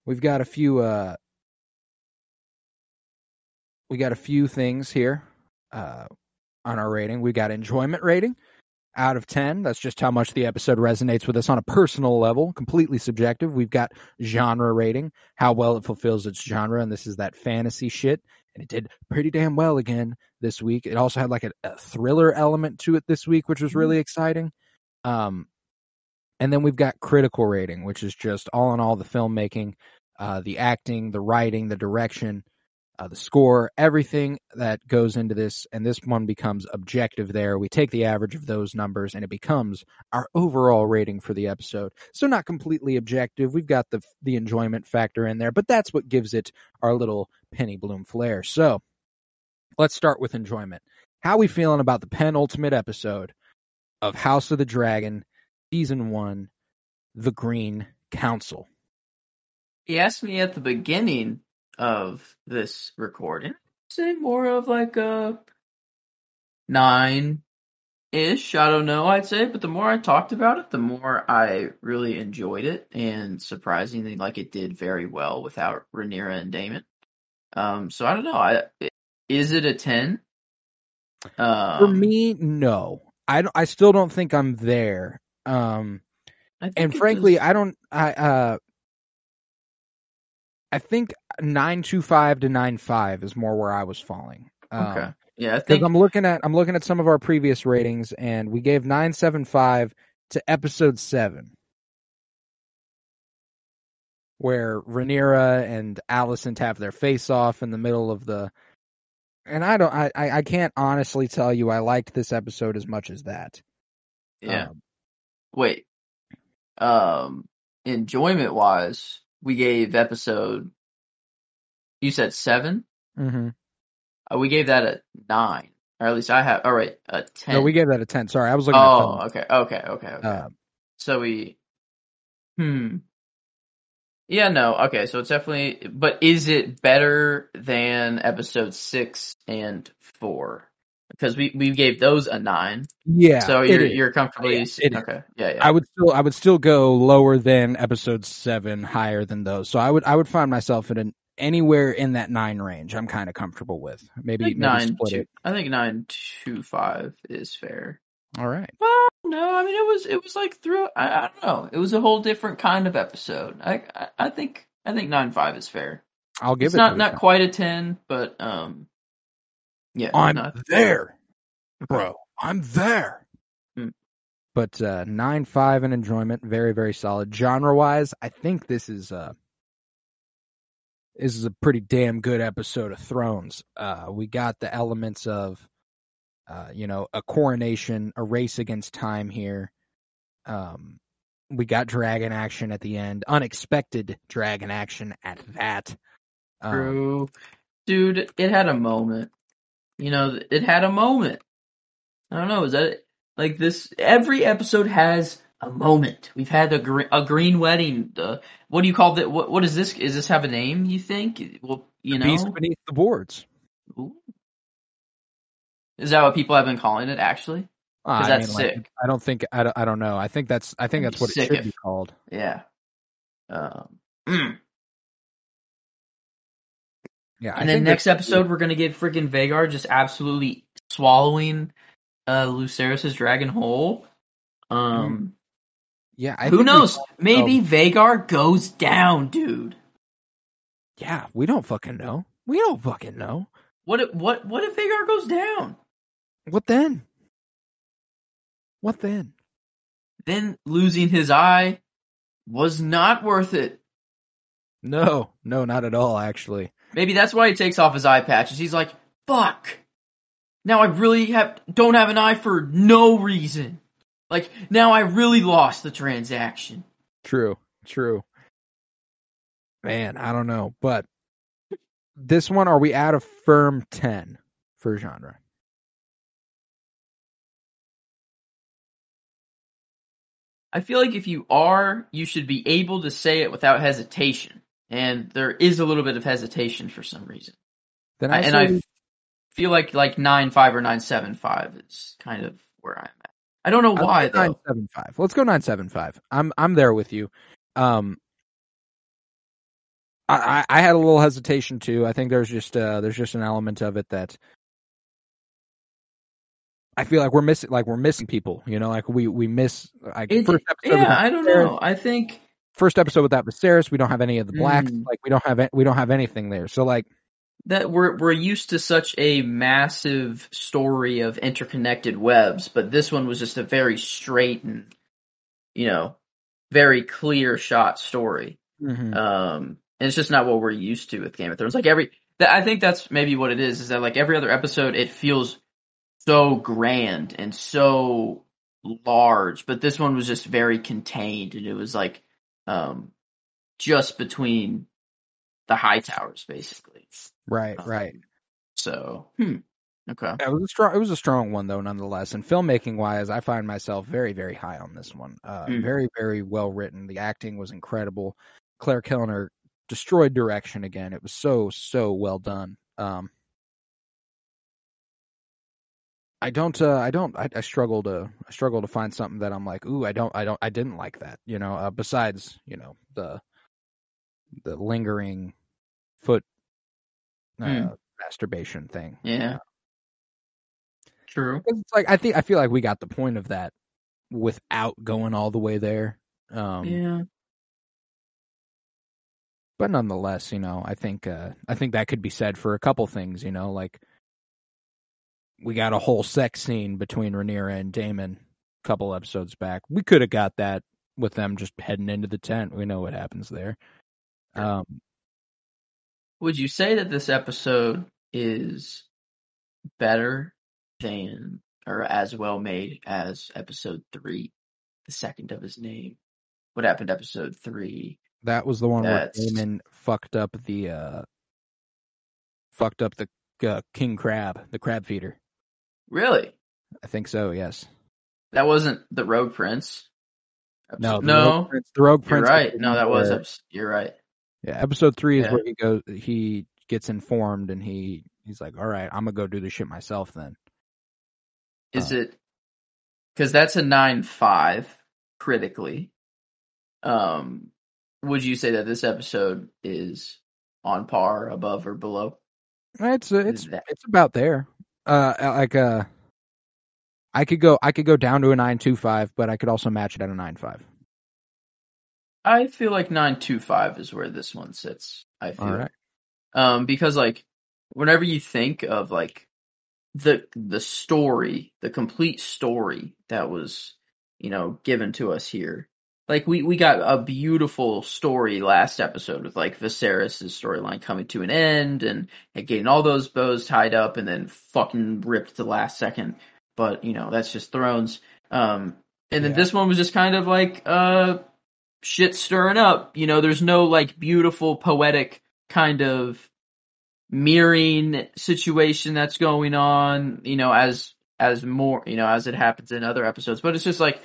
we've got a few uh, we got a few things here uh on our rating. We got enjoyment rating out of 10. That's just how much the episode resonates with us on a personal level, completely subjective. We've got genre rating, how well it fulfills its genre, and this is that fantasy shit. And it did pretty damn well again this week. It also had like a, a thriller element to it this week, which was really exciting. Um, and then we've got critical rating, which is just all in all the filmmaking, uh, the acting, the writing, the direction, uh, the score, everything that goes into this. And this one becomes objective there. We take the average of those numbers and it becomes our overall rating for the episode. So not completely objective. We've got the, the enjoyment factor in there, but that's what gives it our little penny bloom flair. So let's start with enjoyment. How we feeling about the penultimate episode of House of the Dragon, season one, The Green Council? He asked me at the beginning of this recording. Say more of like a nine ish. I don't know, I'd say, but the more I talked about it, the more I really enjoyed it and surprisingly like it did very well without Rhaenyra and Daemon. Um so I don't know. I is it a ten? Um, For me, no. I, don't- I still don't think I'm there. Um, I think and frankly, does- I don't. I uh, I think nine two five to nine five is more where I was falling. Um, okay. Yeah, I Because think I'm looking at I'm looking at some of our previous ratings, and we gave nine seven five to episode seven, where Rhaenyra and Alicent have their face off in the middle of the. And I don't, I, I I can't honestly tell you I liked this episode as much as that. yeah. Um, Wait. Um enjoyment wise, we gave episode you said 7? mhm. Uh, we gave that a 9. Or at least I have all right, a 10. No, we gave that a ten. Sorry, I was looking. Oh, film. okay. Okay, okay, okay. Uh, so we Hmm. Yeah, no. Okay, so it's definitely but is it better than episode 6 and 4? Because we we gave those a 9. yeah. so you're you're comfortably Yeah, s- it is. okay. Yeah, yeah. I would still I would still go lower than episode seven, higher than those. So I would I would find myself in an anywhere in that nine range. I'm kind of comfortable with. Maybe, think maybe nine two. it. I think nine two five is fair. All right. Well, no, I mean it was it was like through. I, I don't know. It was a whole different kind of episode. I I, I think I think nine five is fair. I'll give it's it not not quite a ten, but um, yeah, I'm there, bro. I'm there. Hmm. But uh, nine five in enjoyment, very very solid. Genre wise, I think this is uh this is a pretty damn good episode of Thrones. Uh, we got the elements of, uh, you know, a coronation, a race against time here. Um, we got dragon action at the end, unexpected dragon action at that. Um, True, dude. It had a moment. You know, it had a moment. I don't know. Is that like this? Every episode has a moment. We've had a green, a green wedding. Uh, what do you call that? What what is this? Is this have a name? You think? Well, you know, Beast beneath the boards. Ooh. is that what people have been calling it? Actually, Uh, 'Cause I that's mean, like, sick. I don't think I don't, I don't know. I think that's I think That'd that's what it should if- be called. yeah. Um, mm. Yeah, I and then next episode, we're gonna get freaking Vhagar just absolutely swallowing uh dragon whole. Um, Yeah, I who think we- knows? Maybe Vhagar goes down, dude. yeah, we don't fucking know. We don't fucking know. What if what what if Vhagar goes down? What then? What then? Then losing his eye was not worth it. No, no, not at all. Actually, Maybe that's why he takes off his eye patches. He's like, "Fuck! Now I really have don't have an eye for no reason. Like now I really lost the transaction. True, true. Man, I don't know, but this one, are we at a firm ten for genre? I feel like if you are, you should be able to say it without hesitation. And there is a little bit of hesitation for some reason. Then I, I, and I feel like like nine five or nine seven five is kind of where I'm. I don't know why nine though. seven five. Let's go nine seven five. I'm I'm there with you. Um, I, I I had a little hesitation too. I think there's just uh there's just an element of it that I feel like we're missing like we're missing people. You know, like we we miss like It- first episode. yeah, I don't know. I think First episode without Viserys, we don't have any of the blacks. Mm. Like we don't have we don't have anything there. So like that we're we're used to such a massive story of interconnected webs, but this one was just a very straight and you know very clear shot story. mhm. Um, and it's just not what we're used to with Game of Thrones. Like every, that, I think that's maybe what it is. Is that like every other episode, it feels so grand and so large, but this one was just very contained, and it was like, um, just between the Hightowers, basically. right, Um, right. So, hmm, okay, Yeah, it was a strong. It was a strong one though, nonetheless. And filmmaking wise, I find myself very, very high on this one. Uh, Mm. Very, very well written. The acting was incredible. Clare Kilner destroyed direction again. It was so, so well done. Um, I don't. Uh, I don't. I, I struggle to. I struggle to find something that I'm like, ooh, I don't. I don't. I didn't like that. You know. Uh, besides, you know, the the lingering foot uh, Mm. masturbation thing. yeah, true. It's like I think I feel like we got the point of that without going all the way there. Um, yeah, but nonetheless, you know, I think uh, I think that could be said for a couple things. You know, like we got a whole sex scene between Rhaenyra and Daemon a couple episodes back. We could have got that with them just heading into the tent. We know what happens there. Um, Would you say that this episode is better than or as well made as episode three, the second of his name? What happened to episode three? that was the one That's- where Daemon fucked up the uh, fucked up the uh, king crab, the crab feeder. Really? I think so. Yes. That wasn't the Rogue Prince. No, the no, Rogue Prince, the Rogue you're Prince. right. No, that was where- You're right. Yeah. Episode three is Yeah. where he goes. He gets informed, and he he's like, "All right, I'm gonna go do this shit myself." Then Is Uh, it? Because that's a nine five critically. Um, would you say that this episode is on par, above, or below? it's uh, it's that- it's about there. Uh, like uh, I could go I could go down to a nine two five, but I could also match it at a nine five. I feel like nine two five is where this one sits. I feel. All right. um because like whenever you think of like the the story the complete story that was you know given to us here like we we got a beautiful story last episode with like Viserys' storyline coming to an end and, and getting all those bows tied up and then fucking ripped the last second but you know that's just thrones um and then Yeah. this one was just kind of like uh shit stirring up you know there's no like beautiful poetic kind of mirroring situation that's going on, you know, as as more, you know, as it happens in other episodes. But it's just like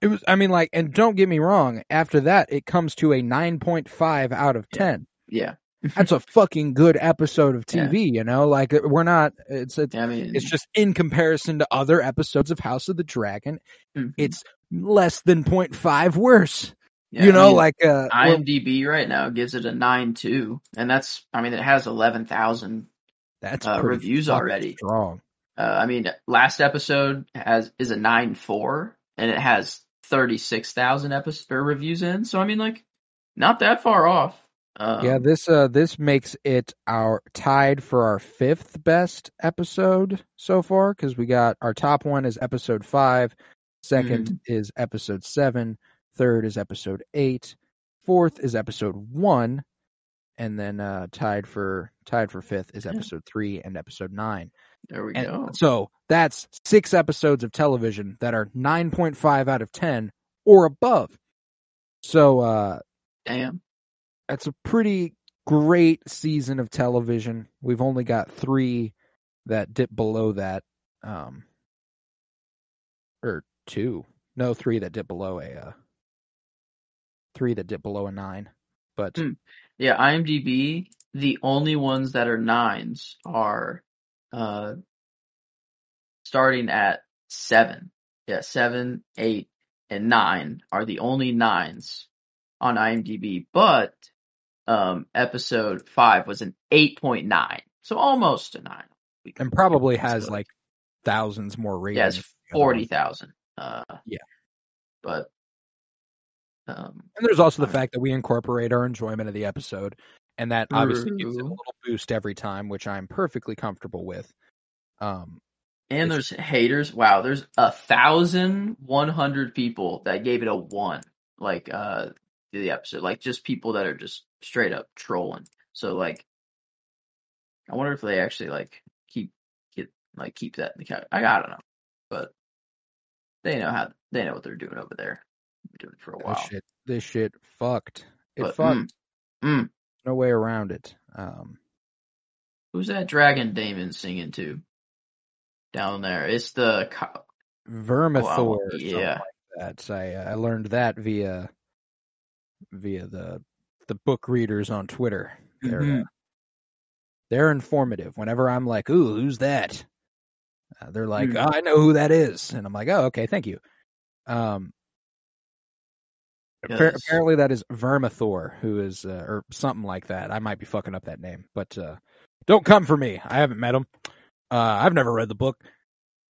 It was. I mean, like, and don't get me wrong. After that, it comes to a nine point five out of Yeah. ten. yeah. That's a fucking good episode of Yeah. TV. You know, like we're not. It's it's I mean It's just in comparison to other episodes of House of the Dragon, mhm. it's less than 0.5 worse. Yeah, you I know, mean, like uh, IMDb right now gives it a nine two, and that's I mean it has eleven thousand. that's uh, reviews already. strong. Uh, I mean last episode has is a nine four, and it has thirty six thousand episode reviews in. So I mean like not that far off. Um, yeah, this uh this makes it our tied for our fifth best episode so far because we got our top one is episode five, second Mm-hmm. is episode seven, third is episode eight, fourth is episode one, and then uh, tied for tied for fifth is episode three and episode nine. There we And go. so that's six episodes of television that are nine point five out of ten or above. So uh, Damn. That's a pretty great season of television. We've only got three that dip below that, um, or two. No, three that dip below a, uh, three that dip below a nine. But Hmm. Yeah, IMDb, the only ones that are nines are uh starting at seven. Yeah, seven, eight, and nine are the only nines on IMDb, but um episode five was an eight point nine. So almost a nine. And probably has like thousands more ratings. yeah, it's than the other one. forty thousand. Uh Yeah. But um And there's also the fact that we incorporate our enjoyment of the episode, and that obviously gives it a little boost every time, which I'm perfectly comfortable with. Um, And there's haters. Wow, there's a thousand one hundred people that gave it a one, like uh the episode, like just people that are just straight up trolling. So like, I wonder if they actually like keep get like keep that in the cat. I, I don't know, but they know how they know what they're doing over there. Been doing it for a this while. shit, this shit fucked. It But, fucked. mm, mm. No way around it. Um, Who's that dragon Daemon singing to? Down there, it's the co- Vermithor, Wow, yeah. like that. I I learned that via via the the book readers on Twitter. They're Mhm. uh, they're informative. Whenever I'm like, "Ooh, who's that?" Uh, they're like, Hmm. oh, "I know who that is," and I'm like, "Oh, okay, thank you." Um, Yes. apparently that is Vermithor, who is uh, or something like that. I might be fucking up that name, but uh, don't come for me. I haven't met him. Uh, I've never read the book.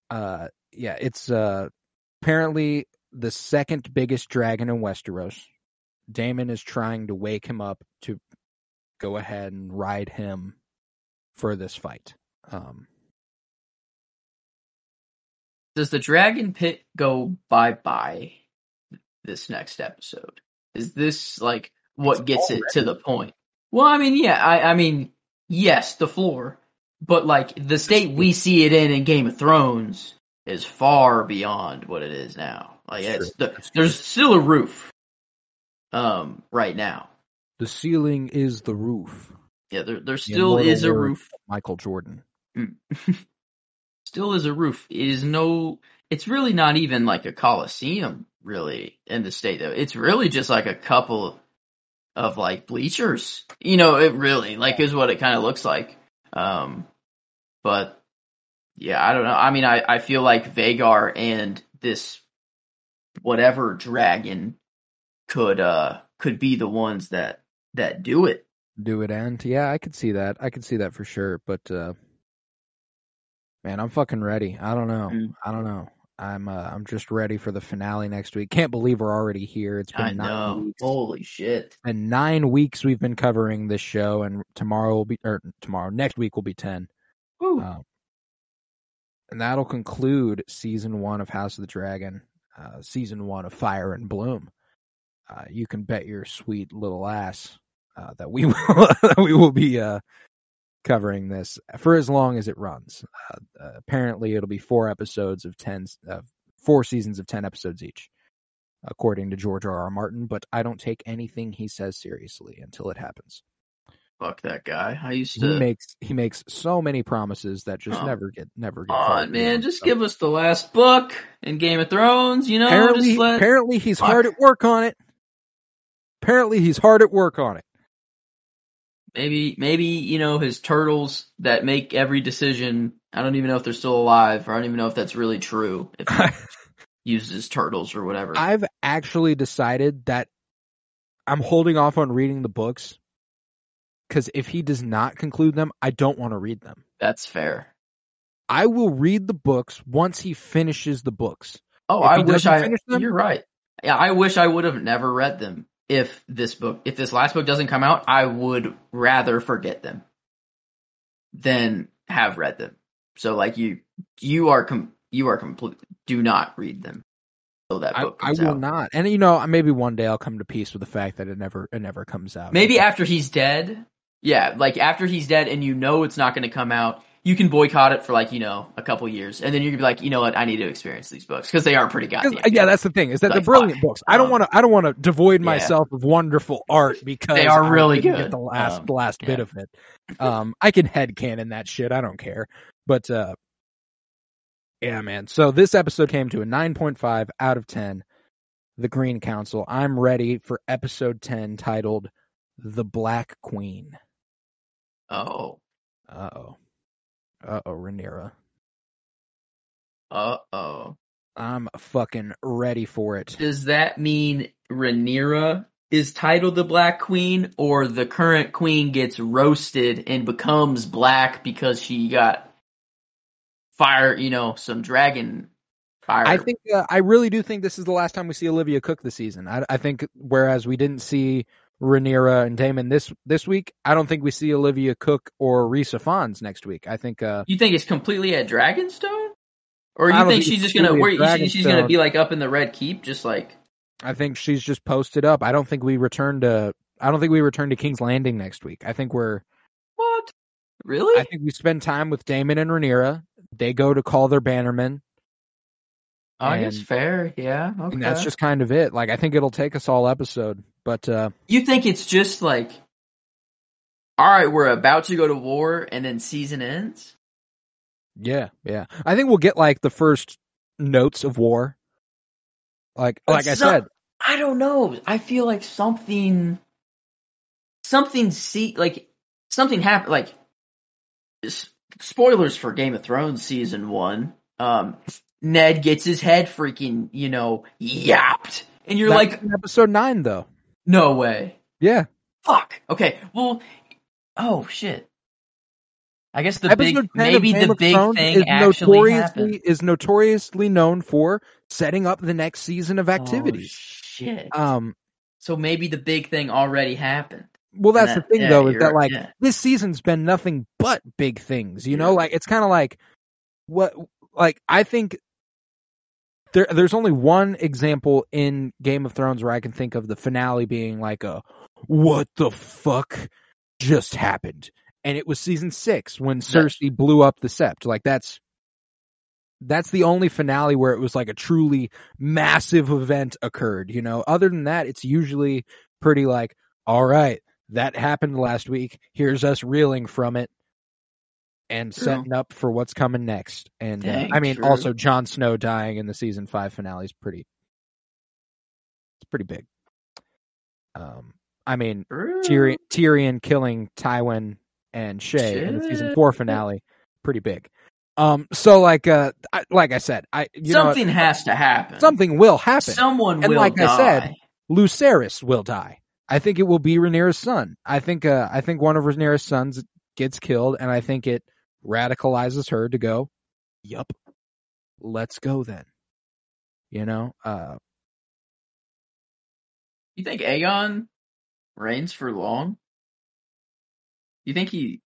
Uh, yeah, it's uh, apparently the second biggest dragon in Westeros. Daemon is trying to wake him up to go ahead and ride him for this fight. Um, Does the dragon pit go bye bye this next episode? Is this like what It's gets it to the point? Well, I mean, yeah, I, I mean, yes, the floor, but like the state we see it in in Game of Thrones is far beyond what it is now. Like That's it's the, there's still a roof, um, right now. the ceiling is the roof. Yeah, there there still immortal is a roof. Michael Jordan. still is a roof. It is no. It's really not even like a coliseum, really, in the state though. It's really just like a couple of like bleachers. You know, it really like is what it kind of looks like. Um, but yeah, I don't know. I mean, I I feel like Vhagar and this whatever dragon could uh could be the ones that that do it. do it and Yeah, I could see that. I could see that for sure. But uh man, I'm fucking ready. I don't know. Mm. I don't know. I'm uh, I'm just ready for the finale next week. Can't believe we're already here. It's been I nine know. weeks. Holy shit. And nine weeks we've been covering this show, and tomorrow will be or tomorrow next week will be ten. Um, and that'll conclude season one of House of the Dragon, uh, season one of Fire and Bloom. Uh, you can bet your sweet little ass uh, that we will that we will be uh, covering this for as long as it runs. Uh, uh, apparently, it'll be four episodes of ten, four seasons of ten episodes each, according to George R. R. Martin. But I don't take anything he says seriously until it happens. Fuck that guy. I used to. He makes he makes so many promises that just Oh. never get never get. On, man, just give us the last book in Game of Thrones, you know? apparently, just let... apparently he's Fuck. hard at work on it. Apparently he's hard at work on it. Maybe, maybe, you know, his turtles that make every decision. I don't even know if they're still alive, or I don't even know if that's really true. If he uses turtles or whatever. I've actually decided that I'm holding off on reading the books because if he does not conclude them, I don't want to read them. that's fair. I will read the books once he finishes the books. Oh, If I wish I. them- You're right. Yeah, I wish I would have never read them. If this book, if this last book doesn't come out, I would rather forget them than have read them. So, like you, you are com- you are complete. Do not read them until that I, book I comes will out. not. And you know, maybe one day I'll come to peace with the fact that it never it never comes out. Maybe after he's dead, Yeah, like after he's dead and you know it's not going to come out, you can boycott it for like you know a couple years, and then you're gonna be like, you know what, I need to experience these books because they are pretty goddamn. yeah, that's the thing is that Like, they're brilliant books. I don't Um, want to. I don't want to devoid yeah. myself of wonderful art because They are I really good. Get the last Um, the last bit of it. Um, I can headcanon that shit. I don't care. But uh, yeah, man. So this episode came to a nine point five out of ten. The Green Council. I'm ready for episode ten, titled "The Black Queen." oh, Uh oh. Uh oh, Rhaenyra. uh oh. I'm fucking ready for it. Does that mean Rhaenyra is titled the Black Queen, or the current queen gets roasted and becomes black because she got fire? You know, some dragon fire. I think uh, I really do think this is the last time we see Olivia Cooke this season. I, I think whereas we didn't see Rhaenyra and Daemon this this week, I don't think we see Olivia Cooke or Rhys Ifans next week. I think uh, you think it's completely at Dragonstone, or you think think she's just gonna? Where she's gonna be like up in the Red Keep, just like I think she's just posted up. I don't think we return to I don't think we return to King's Landing next week. I think we're what? Really? I think we spend time with Daemon and Rhaenyra. They go to call their bannermen, Oh, I guess fair. Yeah. Okay. and that's just kind of it. Like I think it'll take us all episode, but uh You think it's just like, all right, we're about to go to war, and then season ends. Yeah, yeah. I think we'll get like the first notes of war. Like like I said, I don't know. I feel like something, something see like something happened. Like spoilers for Game of Thrones season one. Um, Ned gets his head freaking you know yapped, and you're that's like, episode 9 though. No way. Yeah. Fuck. Okay. Well. Oh shit. I guess the episode big maybe the big thing is actually notoriously happened. is notoriously known for setting up the next season of Oh, activities. shit. um so maybe the big thing already happened. well that's And the thing yeah, though is that like yeah. this season's been nothing but big things, you know? Like it's kind of like what like I think there there's only one example in Game of Thrones where I can think of the finale being like a what the fuck just happened. And it was season 6 when Cersei blew up the sept. Like that's that's the only finale where it was like a truly massive event occurred, you know. Other than that, it's usually pretty like all right, that happened last week. Here's us reeling from it and True. setting up for what's coming next. And uh, I mean, true. also Jon Snow dying in the season five finale is pretty. It's pretty big. Um, I mean, Tyrion, Tyrion killing Tywin and Shae in the season four finale, pretty big. Um, so like, uh, I, like I said, I you something know has to happen. something will happen. Someone And will like I die. said, Lucerys will die. I think it will be Rhaenyra's son. I think uh I think one of Rhaenyra's sons gets killed, and I think it radicalizes her to go, Yup. Let's go then. You know? Uh you think Aegon reigns for long? You think he?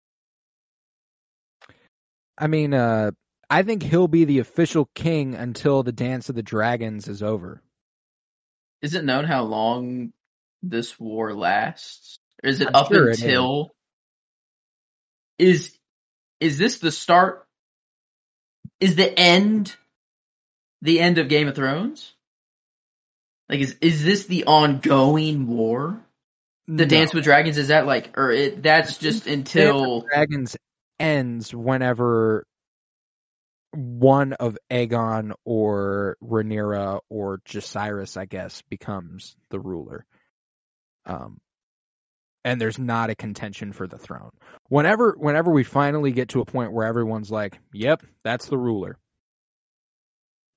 I mean, uh I think he'll be the official king until the Dance of the Dragons is over. Is it known how long this war lasts? Or is it I'm up sure it is. until? Is is this the start? Is the end the end of Game of Thrones? Like, is is this the ongoing war? The No. Dance with Dragons is that like, or it? That's just Dance until Dragons ends whenever one of Aegon or Rhaenyra or Jacaerys, I guess, becomes the ruler. Um, and there's not a contention for the throne. Whenever, whenever we finally get to a point where everyone's like, "Yep, that's the ruler,"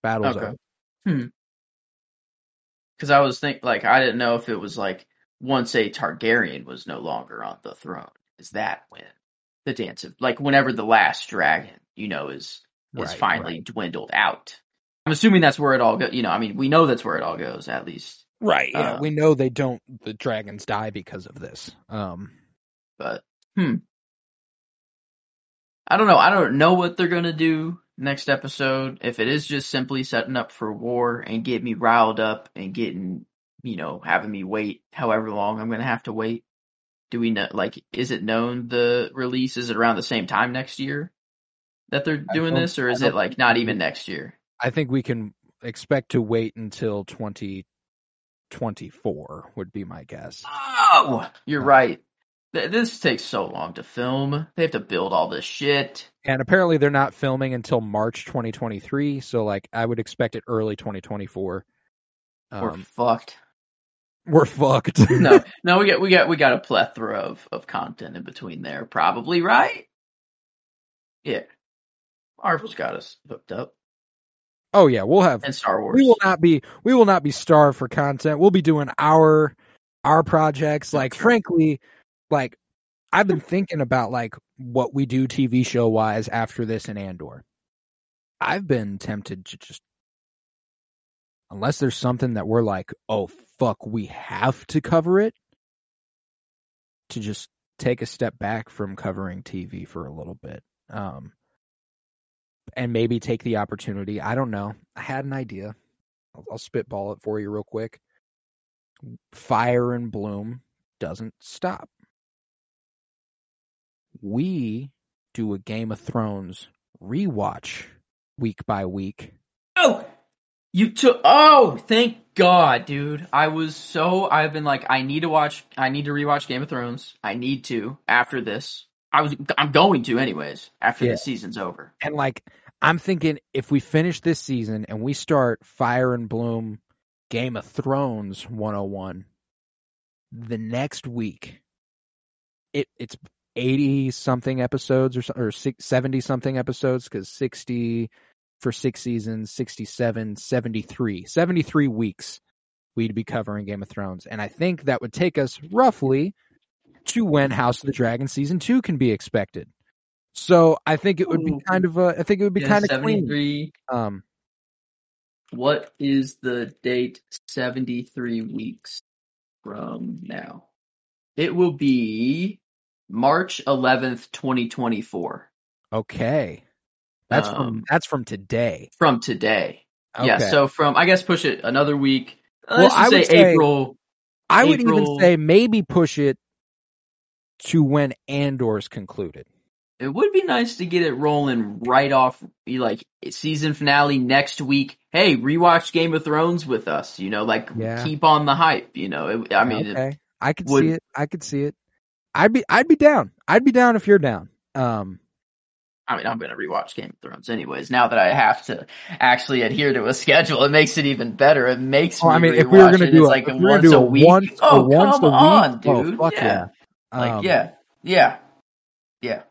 battle's Okay. over. Hmm. because I was think like I didn't know if it was like once a Targaryen was no longer on the throne. Is that when the dance of like whenever the last dragon, you know, is is Right, finally dwindled out? I'm assuming that's where it all goes. You know, I mean, we know that's where it all goes at least. Right. Yeah, Uh, we know they don't. The dragons die because of this. Um, But hmm, I don't know. I don't know what they're gonna do next episode. If it is just simply setting up for war and get me riled up and getting, you know, having me wait however long I'm gonna have to wait. Do we know? Like, is it known the release is it around the same time next year that they're doing this, or is it like not even next year? I think we can expect to wait until 2024 would be my guess. Oh, you're Uh, right. Th- This takes so long to film. They have to build all this shit. And apparently they're not filming until March 2023, so like I would expect it early 2024. We're Um, fucked. we're fucked. No, no, we got we got we got a plethora of of content in between there, probably right. Yeah, Marvel's got us hooked up, oh yeah, we'll have and Star Wars. we will not be we will not be starved for content. We'll be doing our our projects. Like That's frankly, like I've been thinking about like what we do TV show wise after this in Andor. I've been tempted to just unless there's something that we're like, oh fuck, we have to cover it, to just take a step back from covering TV for a little bit. Um and maybe take the opportunity. I don't know. I had an idea. I'll, I'll spitball it for you real quick. Fire and Bloom doesn't stop. We do a Game of Thrones rewatch week by week. Oh, you took. Oh, thank God, dude. I was so. I've been like, I need to watch. I need to rewatch Game of Thrones. I need to after this. I was. I'm going to anyways after Yeah. the season's over. And like I'm thinking if we finish this season and we start Fire and Bloom Game of Thrones 101 the next week it it's 80 something episodes or or 70 something episodes cuz 60 for 6 seasons 67 73 73 weeks we'd be covering Game of Thrones and I think that would take us roughly to when House of the Dragon season 2 can be expected. So I think it would be kind of a I think it would be Yeah, kind of clean. 73. Um What is the date? 73 weeks from now. It will be March 11th, 2024. okay. That's from Um, that's from today. From today. Okay. Yeah, so from, I guess, push it another week. Well, Let's I would say, say- April. I would even say maybe push it to when Andor's concluded. It would be nice to get it rolling right off, like season finale next week. Hey, rewatch Game of Thrones with us. You know, like Yeah. keep on the hype. You know, it, I mean, okay. I could would- see it. I could see it. I'd be I'd be down. I'd be down if you're down. Um I mean, I'm going to rewatch Game of Thrones anyways. Now that I have to actually adhere to a schedule, it makes it even better. It makes oh, me I mean if we were gonna it. do It's a, like we once a week. once oh, a once come a week, on, oh dude. fuck yeah. yeah. Like, Um, yeah, yeah, yeah.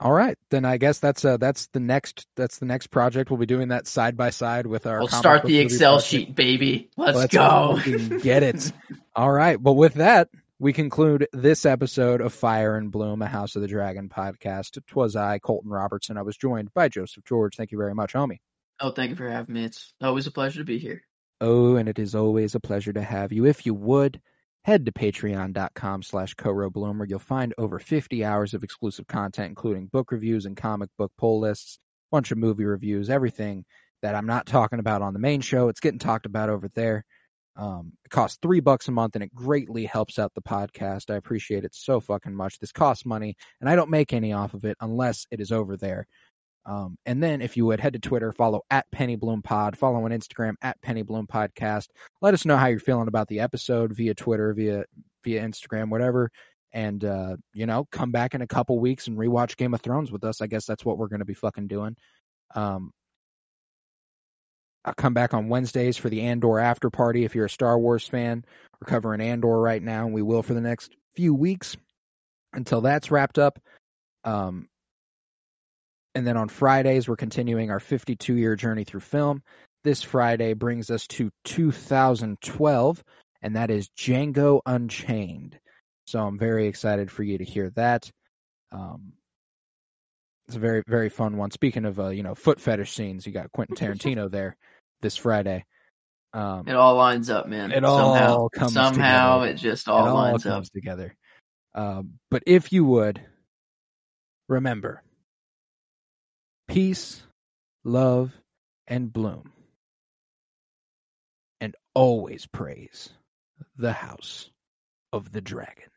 All right, then I guess that's uh that's the next that's the next project. We'll be doing that side by side with our. We'll start the Excel project. sheet, baby. Let's, Let's go. get it. All right. Well, with that, we conclude this episode of Fire and Bloom, a House of the Dragon podcast. Twas I, Colton Robertson. I was joined by Joseph George. Thank you very much, homie. oh, thank you for having me. It's always a pleasure to be here. Oh, and it is always a pleasure to have you. If you would, head to patreon.com slash Bloom, where you'll find over 50 hours of exclusive content, including book reviews and comic book poll lists, bunch of movie reviews, everything that I'm not talking about on the main show. It's getting talked about over there. Um, it costs three bucks a month and it greatly helps out the podcast. I appreciate it so fucking much. This costs money and I don't make any off of it unless it is over there. Um, and then if you would head to Twitter, follow at Penny Bloom Pod, follow on Instagram at Penny Bloom Podcast. Let us know how you're feeling about the episode via Twitter, via via Instagram, whatever. And uh, you know, come back in a couple weeks and rewatch Game of Thrones with us. I guess that's what we're gonna be fucking doing. Um I'll come back on Wednesdays for the Andor after party if you're a Star Wars fan. We're covering Andor right now, and we will for the next few weeks until that's wrapped up. Um, and then on Fridays, we're continuing our 52 year journey through film. This Friday brings us to 2012, and that is Django Unchained. So I'm very excited for you to hear that. Um, it's a very, very fun one. Speaking of, uh, you know, foot fetish scenes, you got Quentin Tarantino there this Friday. Um, It all lines up, man. It somehow, all comes somehow together. it just it all all lines up. together. Um, but if you would remember peace, love, and bloom, and always praise the house of the dragon.